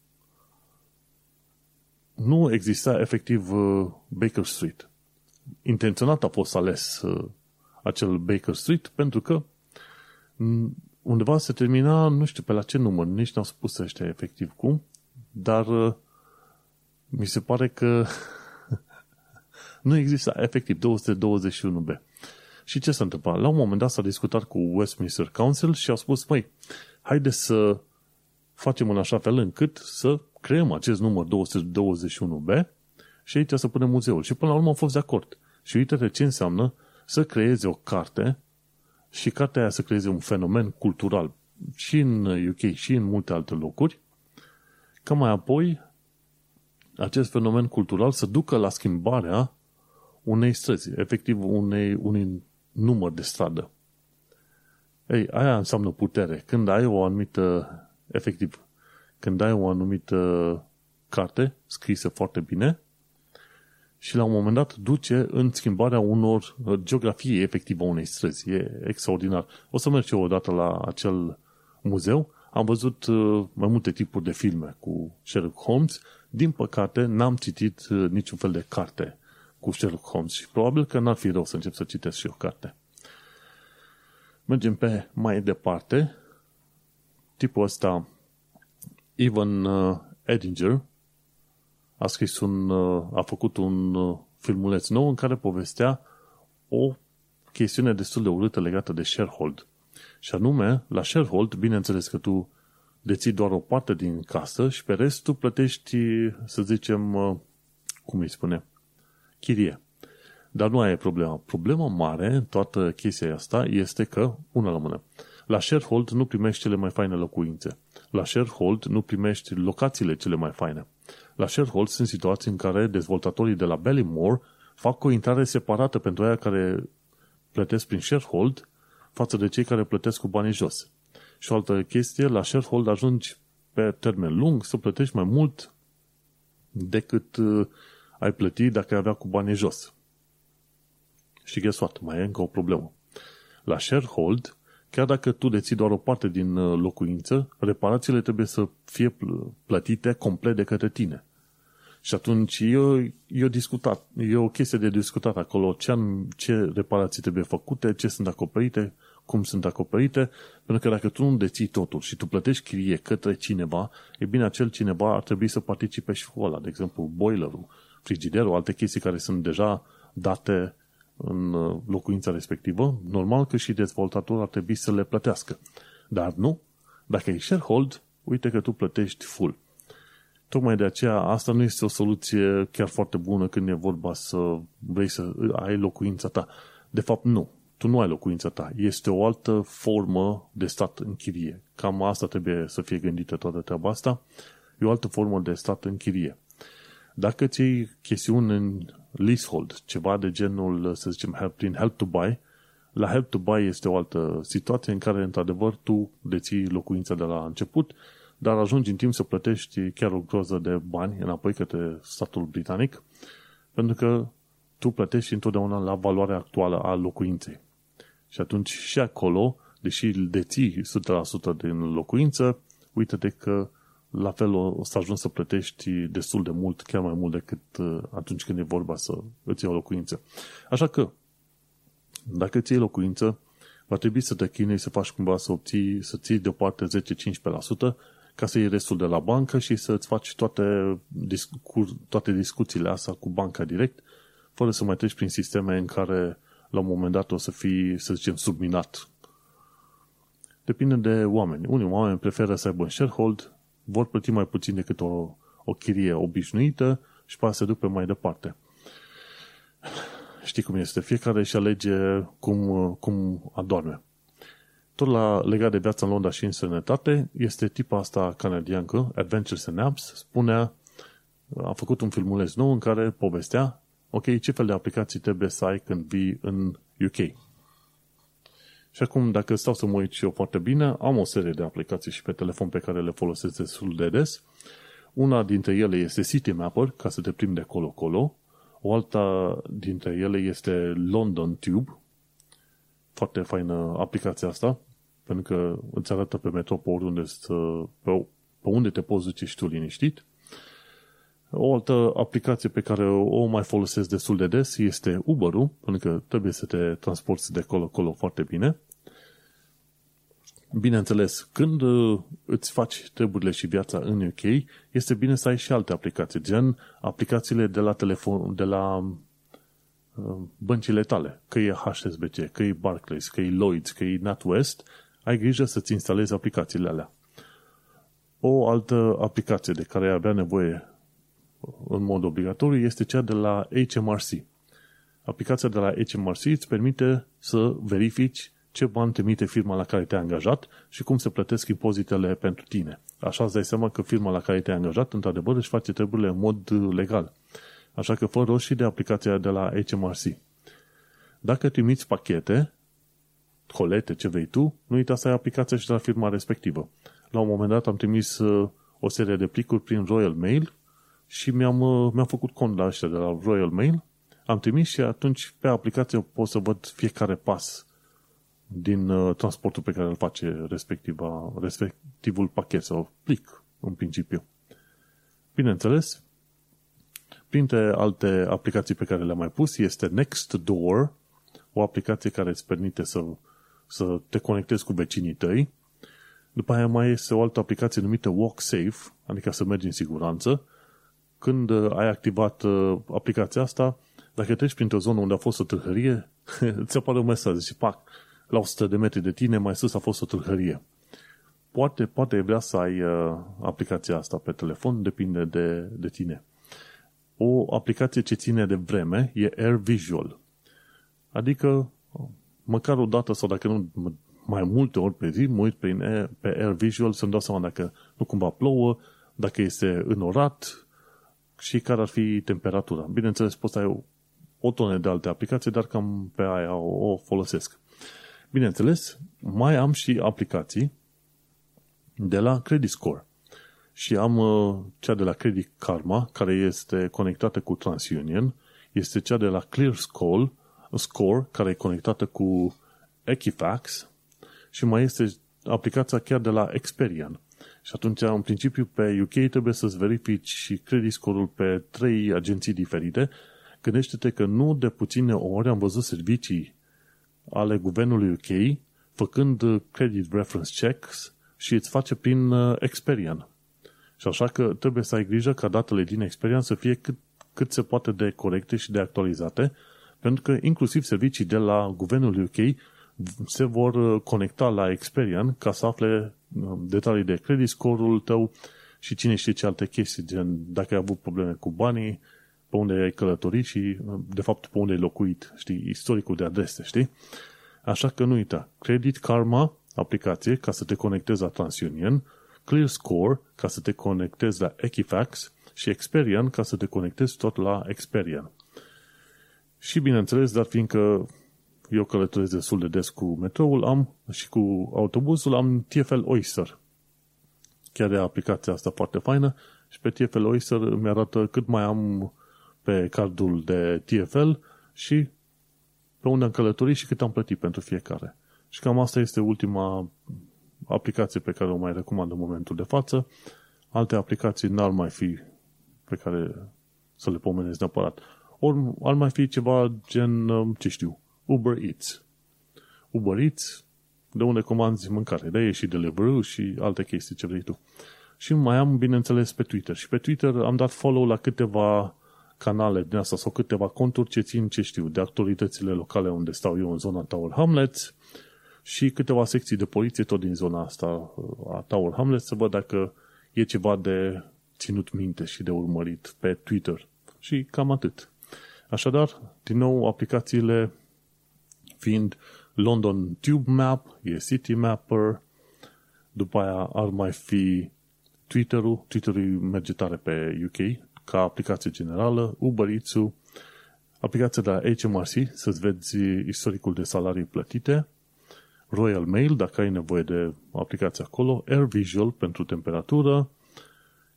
nu exista efectiv uh, Baker Street. Intenționat a fost ales uh, acel Baker Street pentru că undeva se termina, nu știu pe la ce număr, nici n-au spus ăștia efectiv cum, dar uh, mi se pare că nu există efectiv 221B. Și ce s-a întâmplat? La un moment dat s-a discutat cu Westminster Council și au spus, măi, haide să facem în așa fel încât să creăm acest număr 221B și aici să punem muzeul. Și până la urmă au fost de acord. Și uite ce înseamnă să creezi o carte și cartea aia să creeze un fenomen cultural și în UK și în multe alte locuri, ca mai apoi acest fenomen cultural să ducă la schimbarea unei străzi, efectiv unei, unui număr de stradă. Ei, aia înseamnă putere. Când ai o anumită, efectiv, când ai o anumită carte scrisă foarte bine, și la un moment dat duce în schimbarea unor uh, geografie efectivă unei străzi. E extraordinar. O să merg eu odată la acel muzeu. Am văzut uh, mai multe tipuri de filme cu Sherlock Holmes. Din păcate, n-am citit uh, niciun fel de carte cu Sherlock Holmes și probabil că n-ar fi rău să încep să citesc și o carte. Mergem pe mai departe. Tipul ăsta, Ivan Edinger, a scris un, uh, a făcut un uh, filmuleț nou în care povestea o chestiune destul de urâtă legată de sharehold. Și anume, la sharehold, bineînțeles că tu deții doar o parte din casă și pe rest tu plătești, să zicem, uh, cum îi spune, chirie. Dar nu aia e problema. Problema mare în toată chestia asta este că, una la mână, la sharehold nu primești cele mai faine locuințe. La sharehold nu primești locațiile cele mai faine. La sharehold sunt situații în care dezvoltatorii de la Ballymore fac o intrare separată pentru aia care plătesc prin sharehold față de cei care plătesc cu banii jos. Și o altă chestie, la sharehold ajungi pe termen lung să plătești mai mult decât uh, ai plăti dacă ai avea cu banii jos. Și guess what? Mai e încă o problemă. La sharehold, chiar dacă tu deții doar o parte din uh, locuință, reparațiile trebuie să fie plătite complet de către tine. Și atunci e, e, o discutat, e o chestie de discutat acolo. Ce, am, ce reparații trebuie făcute, ce sunt acoperite, cum sunt acoperite, pentru că dacă tu nu deții totul și tu plătești chirie către cineva, e bine, acel cineva ar trebui să participe și cu ăla, de exemplu, boilerul, frigiderul, alte chestii care sunt deja date în uh, locuința respectivă, normal că și dezvoltatorul ar trebui să le plătească. Dar nu, dacă e sharehold, uite că tu plătești full. Tocmai de aceea, asta nu este o soluție chiar foarte bună când e vorba să vrei să ai locuința ta. De fapt, nu. Tu nu ai locuința ta. Este o altă formă de stat în chirie. Cam asta trebuie să fie gândită toată treaba asta. E o altă formă de stat în chirie. Dacă ți iei chestiuni în leasehold, ceva de genul, să zicem, help, prin help to buy, la help to buy este o altă situație în care, într-adevăr, tu deții locuința de la început dar ajungi în timp să plătești chiar o groză de bani înapoi către statul britanic, pentru că tu plătești întotdeauna la valoarea actuală a locuinței. Și atunci și acolo, deși îl deții 100% din locuință, uite-te că la fel o să ajungi să plătești destul de mult, chiar mai mult decât uh, atunci când e vorba să îți iei o locuință. Așa că, dacă îți iei locuință, va trebui să te chinui să faci cumva să obții, să ții deoparte 10-15% ca să iei restul de la bancă și să-ți faci toate, discu- toate discuțiile astea cu banca direct, fără să mai treci prin sisteme în care la un moment dat o să fii, să zicem, subminat. Depinde de oameni. Unii oameni preferă să aibă un sharehold, vor plăti mai puțin decât o, o chirie obișnuită și poate să ducă mai departe. Știi cum este? Fiecare își alege cum, cum adorme. Tot la legat de viața în Londra și în sănătate, este tipa asta canadiancă, Adventures in Apps, spunea, a făcut un filmuleț nou în care povestea, ok, ce fel de aplicații trebuie să ai când vii în UK. Și acum, dacă stau să mă uit și eu foarte bine, am o serie de aplicații și pe telefon pe care le folosesc destul de des. Una dintre ele este City Mapper, ca să te plimbi de colo-colo. O alta dintre ele este London Tube. Foarte faină aplicația asta, pentru că îți arată pe metro pe oriunde să, pe, pe unde te poți duce și tu liniștit. O altă aplicație pe care o mai folosesc destul de des este Uber-ul, pentru că trebuie să te transporti de colo-colo foarte bine. Bineînțeles, când uh, îți faci treburile și viața în UK, este bine să ai și alte aplicații, gen aplicațiile de la telefon, de la uh, băncile tale, că e HSBC, că e Barclays, că e Lloyds, că e NatWest, ai grijă să-ți instalezi aplicațiile alea. O altă aplicație de care ai avea nevoie în mod obligatoriu este cea de la HMRC. Aplicația de la HMRC îți permite să verifici ce bani trimite firma la care te-ai angajat și cum se plătesc impozitele pentru tine. Așa îți dai seama că firma la care te-ai angajat, într-adevăr, își face treburile în mod legal. Așa că fă rost și de aplicația de la HMRC. Dacă trimiți pachete, colete, ce vei tu, nu uita să ai aplicația și de la firma respectivă. La un moment dat am trimis uh, o serie de plicuri prin Royal Mail și mi-am, uh, mi-am făcut cont la ăștia de la Royal Mail, am trimis și atunci pe aplicație pot să văd fiecare pas din uh, transportul pe care îl face respectiva, respectivul pachet sau plic, în principiu. Bineînțeles, printre alte aplicații pe care le-am mai pus este Nextdoor, o aplicație care îți permite să, să te conectezi cu vecinii tăi. După aia mai este o altă aplicație numită Walk Safe, adică să mergi în siguranță. Când uh, ai activat uh, aplicația asta, dacă treci printr-o zonă unde a fost o tâlhărie, îți apare un mesaj și pac, la 100 de metri de tine, mai sus a fost o tâlhărie. Poate, poate vrea să ai uh, aplicația asta pe telefon, depinde de, de tine. O aplicație ce ține de vreme e Air Visual. Adică, măcar o dată sau dacă nu mai multe ori pe zi, mă uit pe, Air, pe Air Visual să-mi dau seama dacă nu cumva plouă, dacă este înorat și care ar fi temperatura. Bineînțeles, poți să ai o, o tonă de alte aplicații, dar cam pe aia o, o folosesc. Bineînțeles, mai am și aplicații de la Credit Score. Și am uh, cea de la Credit Karma, care este conectată cu TransUnion, este cea de la Clear Score, Score care e conectată cu Equifax și mai este aplicația chiar de la Experian. Și atunci, în principiu, pe UK trebuie să-ți verifici și credit score-ul pe trei agenții diferite. Gândește-te că nu de puține ori am văzut servicii ale guvernului UK făcând uh, credit reference checks și îți face prin uh, Experian. Și așa că trebuie să ai grijă ca datele din Experian să fie cât, cât se poate de corecte și de actualizate, pentru că inclusiv servicii de la guvernul UK se vor uh, conecta la Experian ca să afle detalii de credit score-ul tău și cine știe ce alte chestii, gen dacă ai avut probleme cu banii, pe unde ai călătorit și, de fapt, pe unde ai locuit, știi, istoricul de adrese, știi? Așa că nu uita, Credit Karma, aplicație, ca să te conectezi la TransUnion, Clear Score, ca să te conectezi la Equifax și Experian, ca să te conectezi tot la Experian. Și, bineînțeles, dar fiindcă eu călătoresc destul de des cu metroul, am și cu autobuzul, am TFL Oyster. Chiar e aplicația asta foarte faină și pe TFL Oyster mi arată cât mai am pe cardul de TFL și pe unde am călătorit și cât am plătit pentru fiecare. Și cam asta este ultima aplicație pe care o mai recomand în momentul de față. Alte aplicații n-ar mai fi pe care să le pomenesc neapărat. Ori ar mai fi ceva gen, um, ce știu, Uber Eats. Uber Eats, de unde comanzi mâncare. De e și Deliveroo și alte chestii ce vrei tu. Și mai am, bineînțeles, pe Twitter. Și pe Twitter am dat follow la câteva canale din asta sau câteva conturi ce țin, ce știu, de actualitățile locale unde stau eu în zona Tower Hamlets și câteva secții de poliție tot din zona asta a Tower Hamlets să văd dacă e ceva de ținut minte și de urmărit pe Twitter. Și cam atât. Așadar, din nou, aplicațiile fiind London Tube Map, e City Mapper, după aia ar mai fi Twitter-ul, Twitter-ul merge tare pe UK, ca aplicație generală, Uber eats aplicația de la HMRC, să-ți vezi istoricul de salarii plătite, Royal Mail, dacă ai nevoie de aplicația acolo, Air Visual pentru temperatură,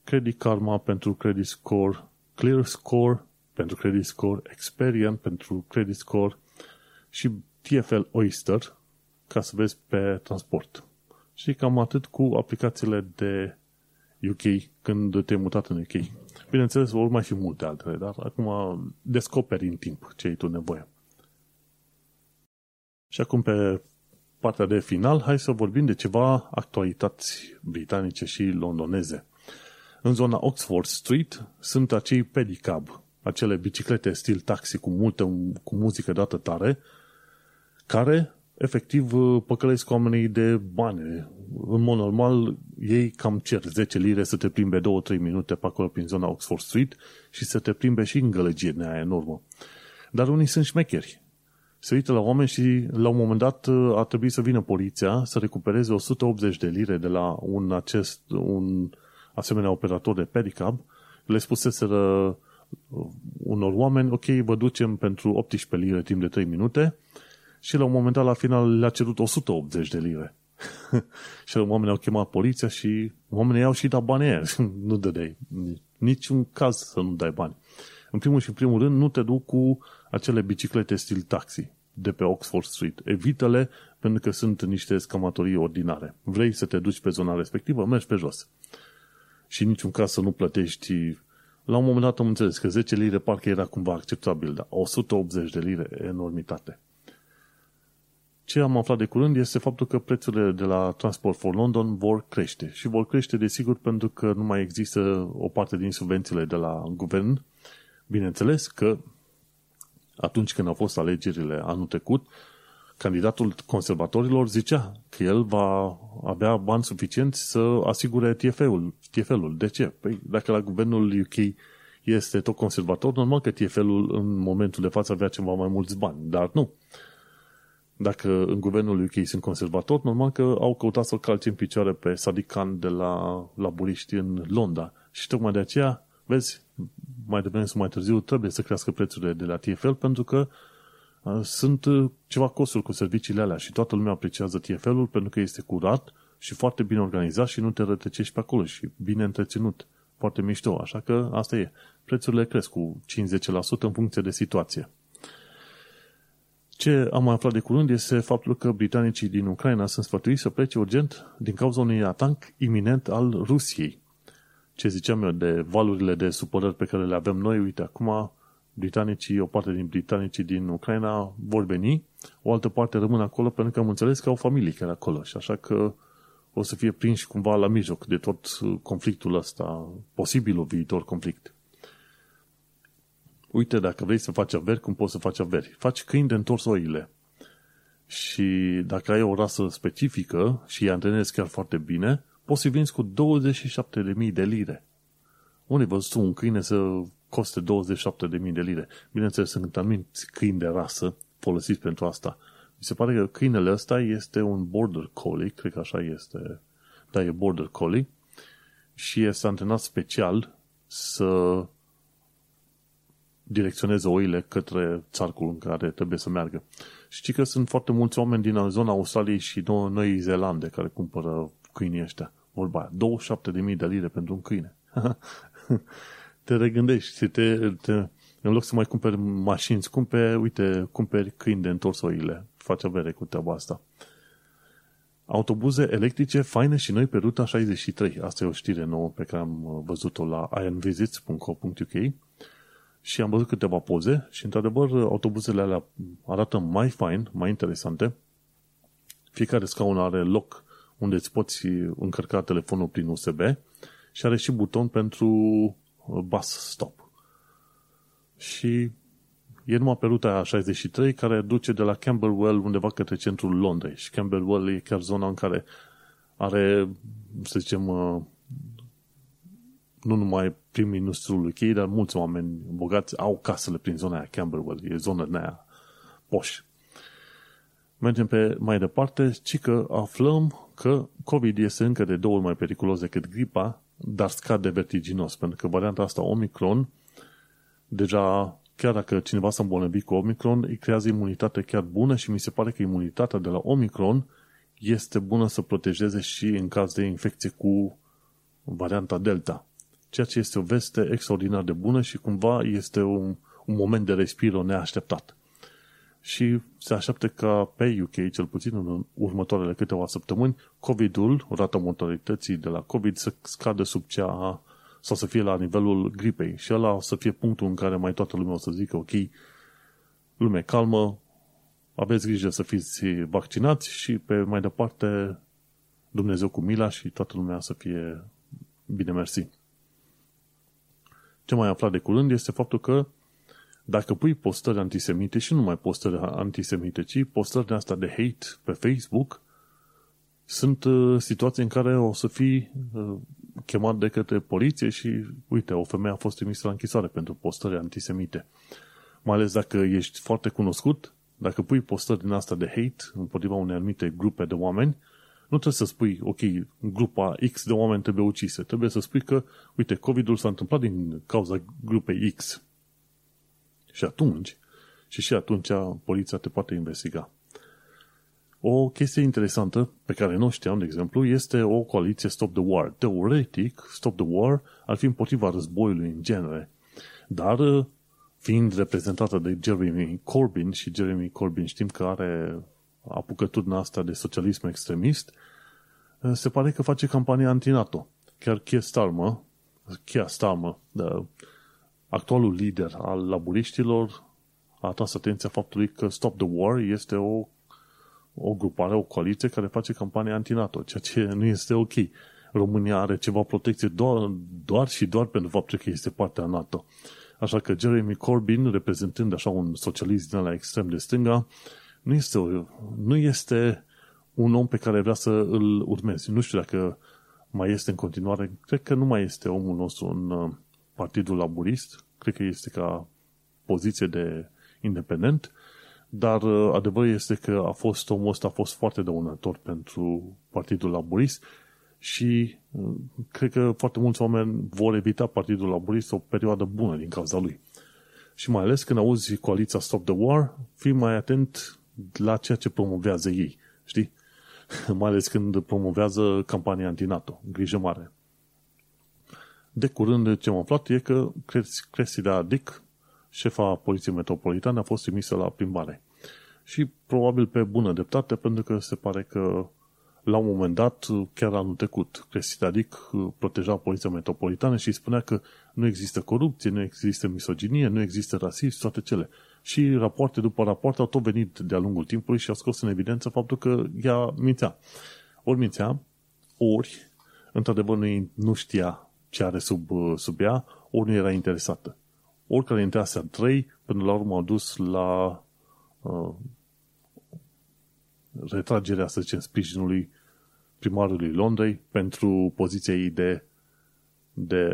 Credit Karma pentru Credit Score, Clear Score pentru Credit Score, Experian pentru Credit Score și TFL Oyster ca să vezi pe transport. Și cam atât cu aplicațiile de UK când te-ai mutat în UK. Bineînțeles, vor mai fi multe altele, dar acum descoperi în timp ce ai tu nevoie. Și acum pe partea de final, hai să vorbim de ceva actualități britanice și londoneze. În zona Oxford Street sunt acei pedicab, acele biciclete stil taxi cu multă cu muzică dată tare, care efectiv păcălesc oamenii de bani. În mod normal, ei cam cer 10 lire să te plimbe 2-3 minute pe acolo prin zona Oxford Street și să te plimbe și în gălăgie aia enormă. Dar unii sunt șmecheri. Se uită la oameni și la un moment dat a trebuit să vină poliția să recupereze 180 de lire de la un, acest, un asemenea operator de pedicab. Le spuseseră unor oameni, ok, vă ducem pentru 18 lire timp de 3 minute și la un moment dat la final le-a cerut 180 de lire. și oamenii au chemat poliția și oamenii au și dat bani aia. nu dădeai niciun caz să nu dai bani. În primul și în primul rând, nu te duc cu acele biciclete stil taxi de pe Oxford Street. Evită-le pentru că sunt niște scamatorii ordinare. Vrei să te duci pe zona respectivă, mergi pe jos. Și în niciun caz să nu plătești la un moment dat am înțeles că 10 lire parcă era cumva acceptabil, dar 180 de lire enormitate. Ce am aflat de curând este faptul că prețurile de la Transport for London vor crește. Și vor crește, desigur, pentru că nu mai există o parte din subvențiile de la guvern. Bineînțeles că atunci când au fost alegerile anul trecut, candidatul conservatorilor zicea că el va avea bani suficienți să asigure TFL-ul. TFL-ul. De ce? Păi dacă la guvernul UK este tot conservator, normal că TFL-ul în momentul de față avea ceva mai mulți bani, dar nu. Dacă în guvernul UK sunt conservatori, normal că au căutat să-l calce în picioare pe Sadiq Khan de la laburiști în Londra. Și tocmai de aceea, vezi, mai devreme sau mai târziu trebuie să crească prețurile de la TFL pentru că uh, sunt uh, ceva costuri cu serviciile alea și toată lumea apreciază TFL-ul pentru că este curat și foarte bine organizat și nu te rătăcești pe acolo și bine întreținut. Foarte mișto, așa că asta e. Prețurile cresc cu 50% în funcție de situație. Ce am mai aflat de curând este faptul că britanicii din Ucraina sunt sfătuiți să plece urgent din cauza unui atac iminent al Rusiei. Ce ziceam eu de valurile de supărări pe care le avem noi, uite, acum britanicii, o parte din britanicii din Ucraina vor veni, o altă parte rămân acolo pentru că am înțeles că au familii care acolo și așa că o să fie prinși cumva la mijloc de tot conflictul ăsta, posibilul viitor conflict. Uite, dacă vrei să faci averi, cum poți să faci averi? Faci câini de întors oile. Și dacă ai o rasă specifică și îi antrenezi chiar foarte bine, poți să vinzi cu 27.000 de lire. Unde văzut un câine să coste 27.000 de lire? Bineînțeles, sunt anumiți câini de rasă folosiți pentru asta. Mi se pare că câinele ăsta este un border collie, cred că așa este. Da, e border collie și este antrenat special să direcționeze oile către țarcul în care trebuie să meargă. Știi că sunt foarte mulți oameni din zona Australiei și Noi Zeelande care cumpără câinii ăștia. Vorba 27.000 de lire pentru un câine. te regândești, te, te În loc să mai cumperi mașini scumpe, uite, cumperi câini de întors oile. Faci avere cu treaba asta. Autobuze electrice faine și noi pe ruta 63. Asta e o știre nouă pe care am uh, văzut-o la ironvisits.co.uk și am văzut câteva poze și, într-adevăr, autobuzele alea arată mai fain, mai interesante. Fiecare scaun are loc unde îți poți încărca telefonul prin USB și are și buton pentru uh, bus stop. Și e numai pe ruta 63 care duce de la Camberwell undeva către centrul Londrei. Și Camberwell e chiar zona în care are, să zicem, uh, nu numai prim-ministrul UK, dar mulți oameni bogați au casele prin zona aia, Camberwell, e zona aia poș. Mergem pe mai departe, ci că aflăm că COVID este încă de două ori mai periculos decât gripa, dar scade vertiginos, pentru că varianta asta Omicron, deja chiar dacă cineva s-a îmbolnăvit cu Omicron, îi creează imunitate chiar bună și mi se pare că imunitatea de la Omicron este bună să protejeze și în caz de infecție cu varianta Delta ceea ce este o veste extraordinar de bună și cumva este un, un moment de respiro neașteptat. Și se așteaptă ca pe UK, cel puțin în următoarele câteva săptămâni, COVID-ul, rata mortalității de la COVID să scadă sub cea sau să fie la nivelul gripei. Și ăla o să fie punctul în care mai toată lumea o să zică, ok, lume calmă, aveți grijă să fiți vaccinați și pe mai departe Dumnezeu cu mila și toată lumea să fie bine mersi. Ce mai aflat de curând este faptul că dacă pui postări antisemite și nu numai postări antisemite, ci postări de asta de hate pe Facebook, sunt uh, situații în care o să fii uh, chemat de către poliție și, uite, o femeie a fost trimisă la închisoare pentru postări antisemite. Mai ales dacă ești foarte cunoscut, dacă pui postări din asta de hate împotriva unei anumite grupe de oameni, nu trebuie să spui, ok, grupa X de oameni trebuie ucise. Trebuie să spui că, uite, COVID-ul s-a întâmplat din cauza grupei X. Și atunci, și și atunci poliția te poate investiga. O chestie interesantă pe care nu știam, de exemplu, este o coaliție Stop the War. Teoretic, Stop the War ar fi împotriva războiului în genere. Dar, fiind reprezentată de Jeremy Corbyn și Jeremy Corbyn știm că are apucătura asta de socialism extremist, eh, se pare că face campanie anti-NATO. Chiar Keir Starmer, Keir Starmer, de, actualul lider al laburiștilor, a atras atenția faptului că Stop the War este o, o grupare, o coaliție care face campanie anti-NATO, ceea ce nu este ok. România are ceva protecție doar, doar și doar pentru faptul că este partea NATO. Așa că Jeremy Corbyn, reprezentând așa un socialist din la extrem de stânga, nu este, o, nu este un om pe care vrea să îl urmezi. Nu știu dacă mai este în continuare. Cred că nu mai este omul nostru în uh, Partidul Laburist. Cred că este ca poziție de independent. Dar uh, adevărul este că a fost omul ăsta a fost foarte dăunător pentru Partidul Laburist și uh, cred că foarte mulți oameni vor evita Partidul Laburist o perioadă bună din cauza lui. Și mai ales când auzi coaliția Stop the War, fii mai atent la ceea ce promovează ei, știi? Mai ales când promovează campania anti-NATO. Grijă mare. De curând ce am aflat e că Cressida Dick, șefa Poliției Metropolitane, a fost trimisă la plimbare. Și probabil pe bună dreptate, pentru că se pare că la un moment dat, chiar anul trecut, Cressida Dick proteja Poliția Metropolitană și spunea că nu există corupție, nu există misoginie, nu există rasism, toate cele și rapoarte după rapoarte au tot venit de-a lungul timpului și au scos în evidență faptul că ea mințea. Ori mințea, ori, într-adevăr, nu, nu știa ce are sub, sub ea, ori nu era interesată. Oricare dintre astea trei, până la urmă au dus la uh, retragerea, să zicem, sprijinului primarului Londrei pentru poziția ei de, de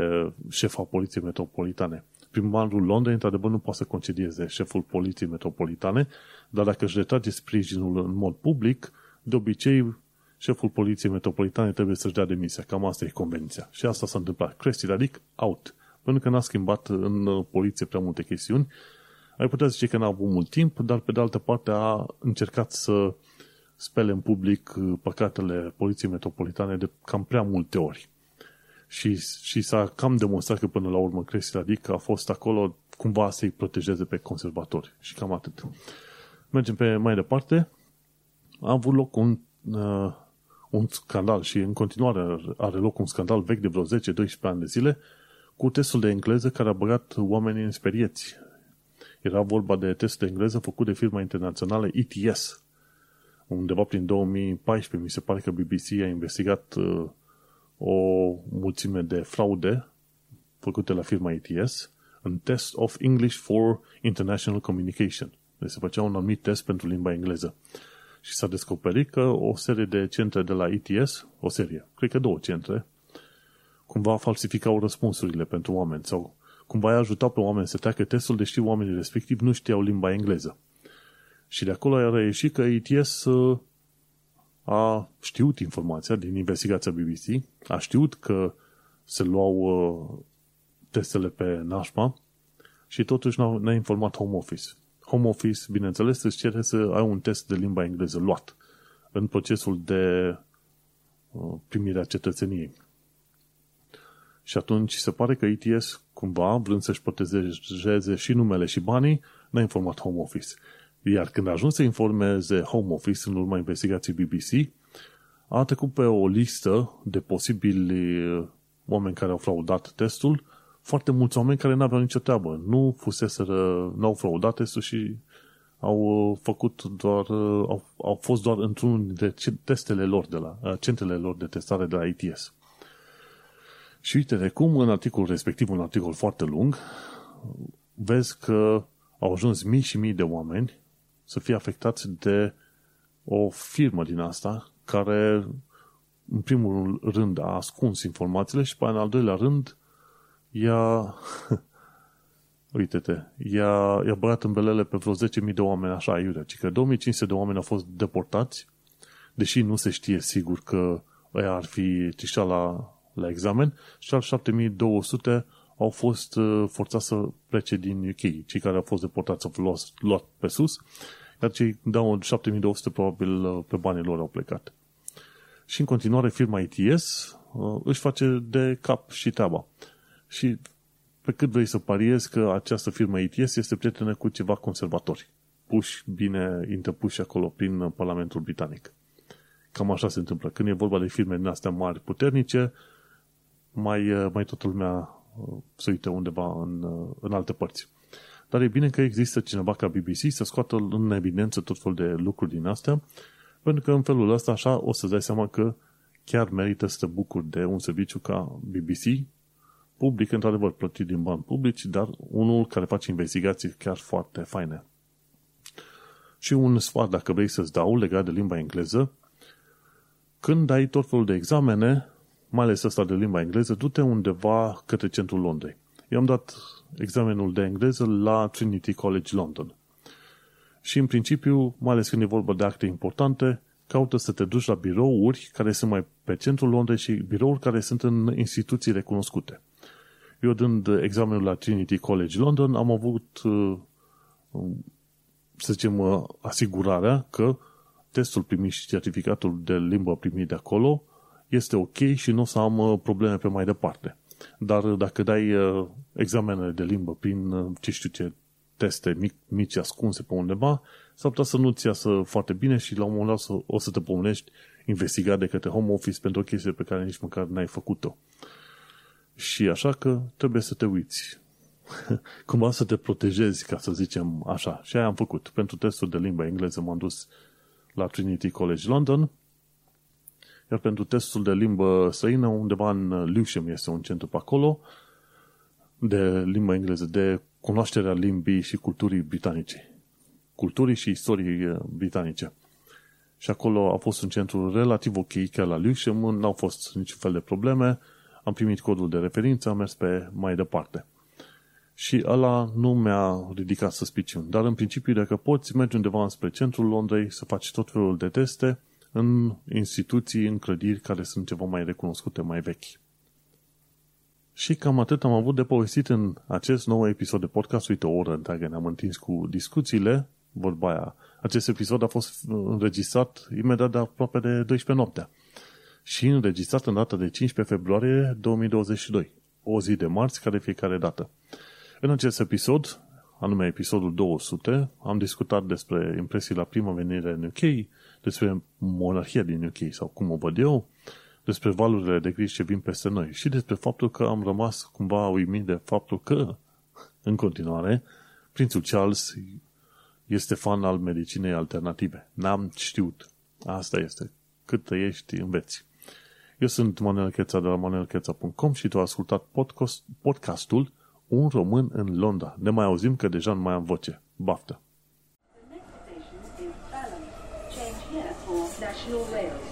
șefa poliției metropolitane primarul Londrei, într-adevăr, nu poate să concedieze șeful poliției metropolitane, dar dacă își retrage sprijinul în mod public, de obicei, șeful poliției metropolitane trebuie să-și dea demisia. Cam asta e convenția. Și asta s-a întâmplat. Cresti adică out. Pentru că n-a schimbat în poliție prea multe chestiuni. Ai putea zice că n-a avut mult timp, dar pe de altă parte a încercat să spele în public păcatele poliției metropolitane de cam prea multe ori. Și, și s-a cam demonstrat că până la urmă Crazy Radic a fost acolo cumva să-i protejeze pe conservatori. Și cam atât. Mergem pe mai departe. A avut loc un, uh, un scandal și în continuare are loc un scandal vechi de vreo 10-12 ani de zile cu testul de engleză care a băgat oamenii în sperieți. Era vorba de test de engleză făcut de firma internațională ETS. Undeva prin 2014 mi se pare că BBC a investigat uh, o mulțime de fraude făcute la firma ETS în Test of English for International Communication. Deci se făcea un anumit test pentru limba engleză. Și s-a descoperit că o serie de centre de la ETS, o serie, cred că două centre, cumva falsificau răspunsurile pentru oameni sau cumva i-a ajutat pe oameni să treacă testul, deși oamenii respectiv nu știau limba engleză. Și de acolo a reieșit că ETS uh, a știut informația din investigația BBC, a știut că se luau uh, testele pe nașpa și totuși n-a, informat Home Office. Home Office, bineînțeles, îți cere să ai un test de limba engleză luat în procesul de uh, primire a cetățeniei. Și atunci se pare că ETS, cumva, vrând să-și protejeze și numele și banii, n-a informat Home Office. Iar când a ajuns să informeze Home Office în urma investigației BBC, a trecut pe o listă de posibili uh, oameni care au fraudat testul, foarte mulți oameni care n-aveau nicio treabă. Nu fuseseră, n-au fraudat testul și au uh, făcut doar, uh, au, au fost doar într-unul de testele lor de la, centrele lor de testare de la ITS. Și uite de cum în articolul respectiv, un articol foarte lung, vezi că au ajuns mii și mii de oameni să fie afectați de o firmă din asta care în primul rând a ascuns informațiile și pe în al doilea rând i-a uite-te, i-a, i-a băgat în belele pe vreo 10.000 de oameni așa iurea, ci că 2500 de oameni au fost deportați, deși nu se știe sigur că ăia ar fi trișat la, la examen, și al 7200 au fost uh, forțați să plece din UK. Cei care au fost deportați au fost luat pe sus, iar cei dau 7200 probabil uh, pe banii lor au plecat. Și în continuare firma ETS uh, își face de cap și treaba. Și pe cât vrei să pariezi că această firmă ETS este prietenă cu ceva conservatori, puși bine interpuși acolo prin Parlamentul Britanic. Cam așa se întâmplă. Când e vorba de firme din astea mari, puternice, mai, mai toată lumea se uită undeva în, în alte părți. Dar e bine că există cineva ca BBC să scoată în evidență tot felul de lucruri din astea, pentru că în felul ăsta așa o să dai seama că chiar merită să te bucuri de un serviciu ca BBC, public, într-adevăr, plătit din bani publici, dar unul care face investigații chiar foarte faine. Și un sfat, dacă vrei să-ți dau, legat de limba engleză, când ai tot felul de examene, mai ales ăsta de limba engleză, du-te undeva către centrul Londrei. Eu am dat examenul de engleză la Trinity College London. Și în principiu, mai ales când e vorba de acte importante, caută să te duci la birouri care sunt mai pe centrul Londrei și birouri care sunt în instituții recunoscute. Eu dând examenul la Trinity College London am avut, uh, să zicem, uh, asigurarea că testul primit și certificatul de limbă primit de acolo este ok și nu o să am uh, probleme pe mai departe. Dar dacă dai examene de limbă prin, ce știu ce, teste mic, mici ascunse pe undeva, s-ar putea să nu-ți iasă foarte bine și la un moment dat o să te pomenești investigat de către home office pentru o chestie pe care nici măcar n-ai făcut-o. Și așa că trebuie să te uiți. Cumva să te protejezi, ca să zicem așa. Și aia am făcut. Pentru testul de limba engleză m-am dus la Trinity College London, iar pentru testul de limbă străină, undeva în Lewisham este un centru pe acolo, de limba engleză, de cunoașterea limbii și culturii britanice. Culturii și istoriei uh, britanice. Și acolo a fost un centru relativ ok, chiar la Lewisham, n-au fost niciun fel de probleme, am primit codul de referință, am mers pe mai departe. Și ăla nu mi-a ridicat suspiciuni. Dar în principiu, dacă poți, mergi undeva spre centrul Londrei să faci tot felul de teste în instituții, în clădiri care sunt ceva mai recunoscute, mai vechi. Și cam atât am avut de povestit în acest nou episod de podcast. Uite, o oră întreagă ne-am întins cu discuțiile, vorba aia. Acest episod a fost înregistrat imediat de aproape de 12 noaptea. și înregistrat în data de 15 februarie 2022, o zi de marți care fiecare dată. În acest episod, anume episodul 200, am discutat despre impresii la prima venire în UK, despre monarhia din UK sau cum o văd eu, despre valurile de grijă ce vin peste noi și despre faptul că am rămas cumva uimit de faptul că, în continuare, prințul Charles este fan al medicinei alternative. N-am știut. Asta este. Cât trăiești, înveți. Eu sunt Manuel Cheța de la manuelcheța.com și tu ai ascultat podcast, podcastul Un român în Londra. Ne mai auzim că deja nu mai am voce. Baftă! National Rail Service.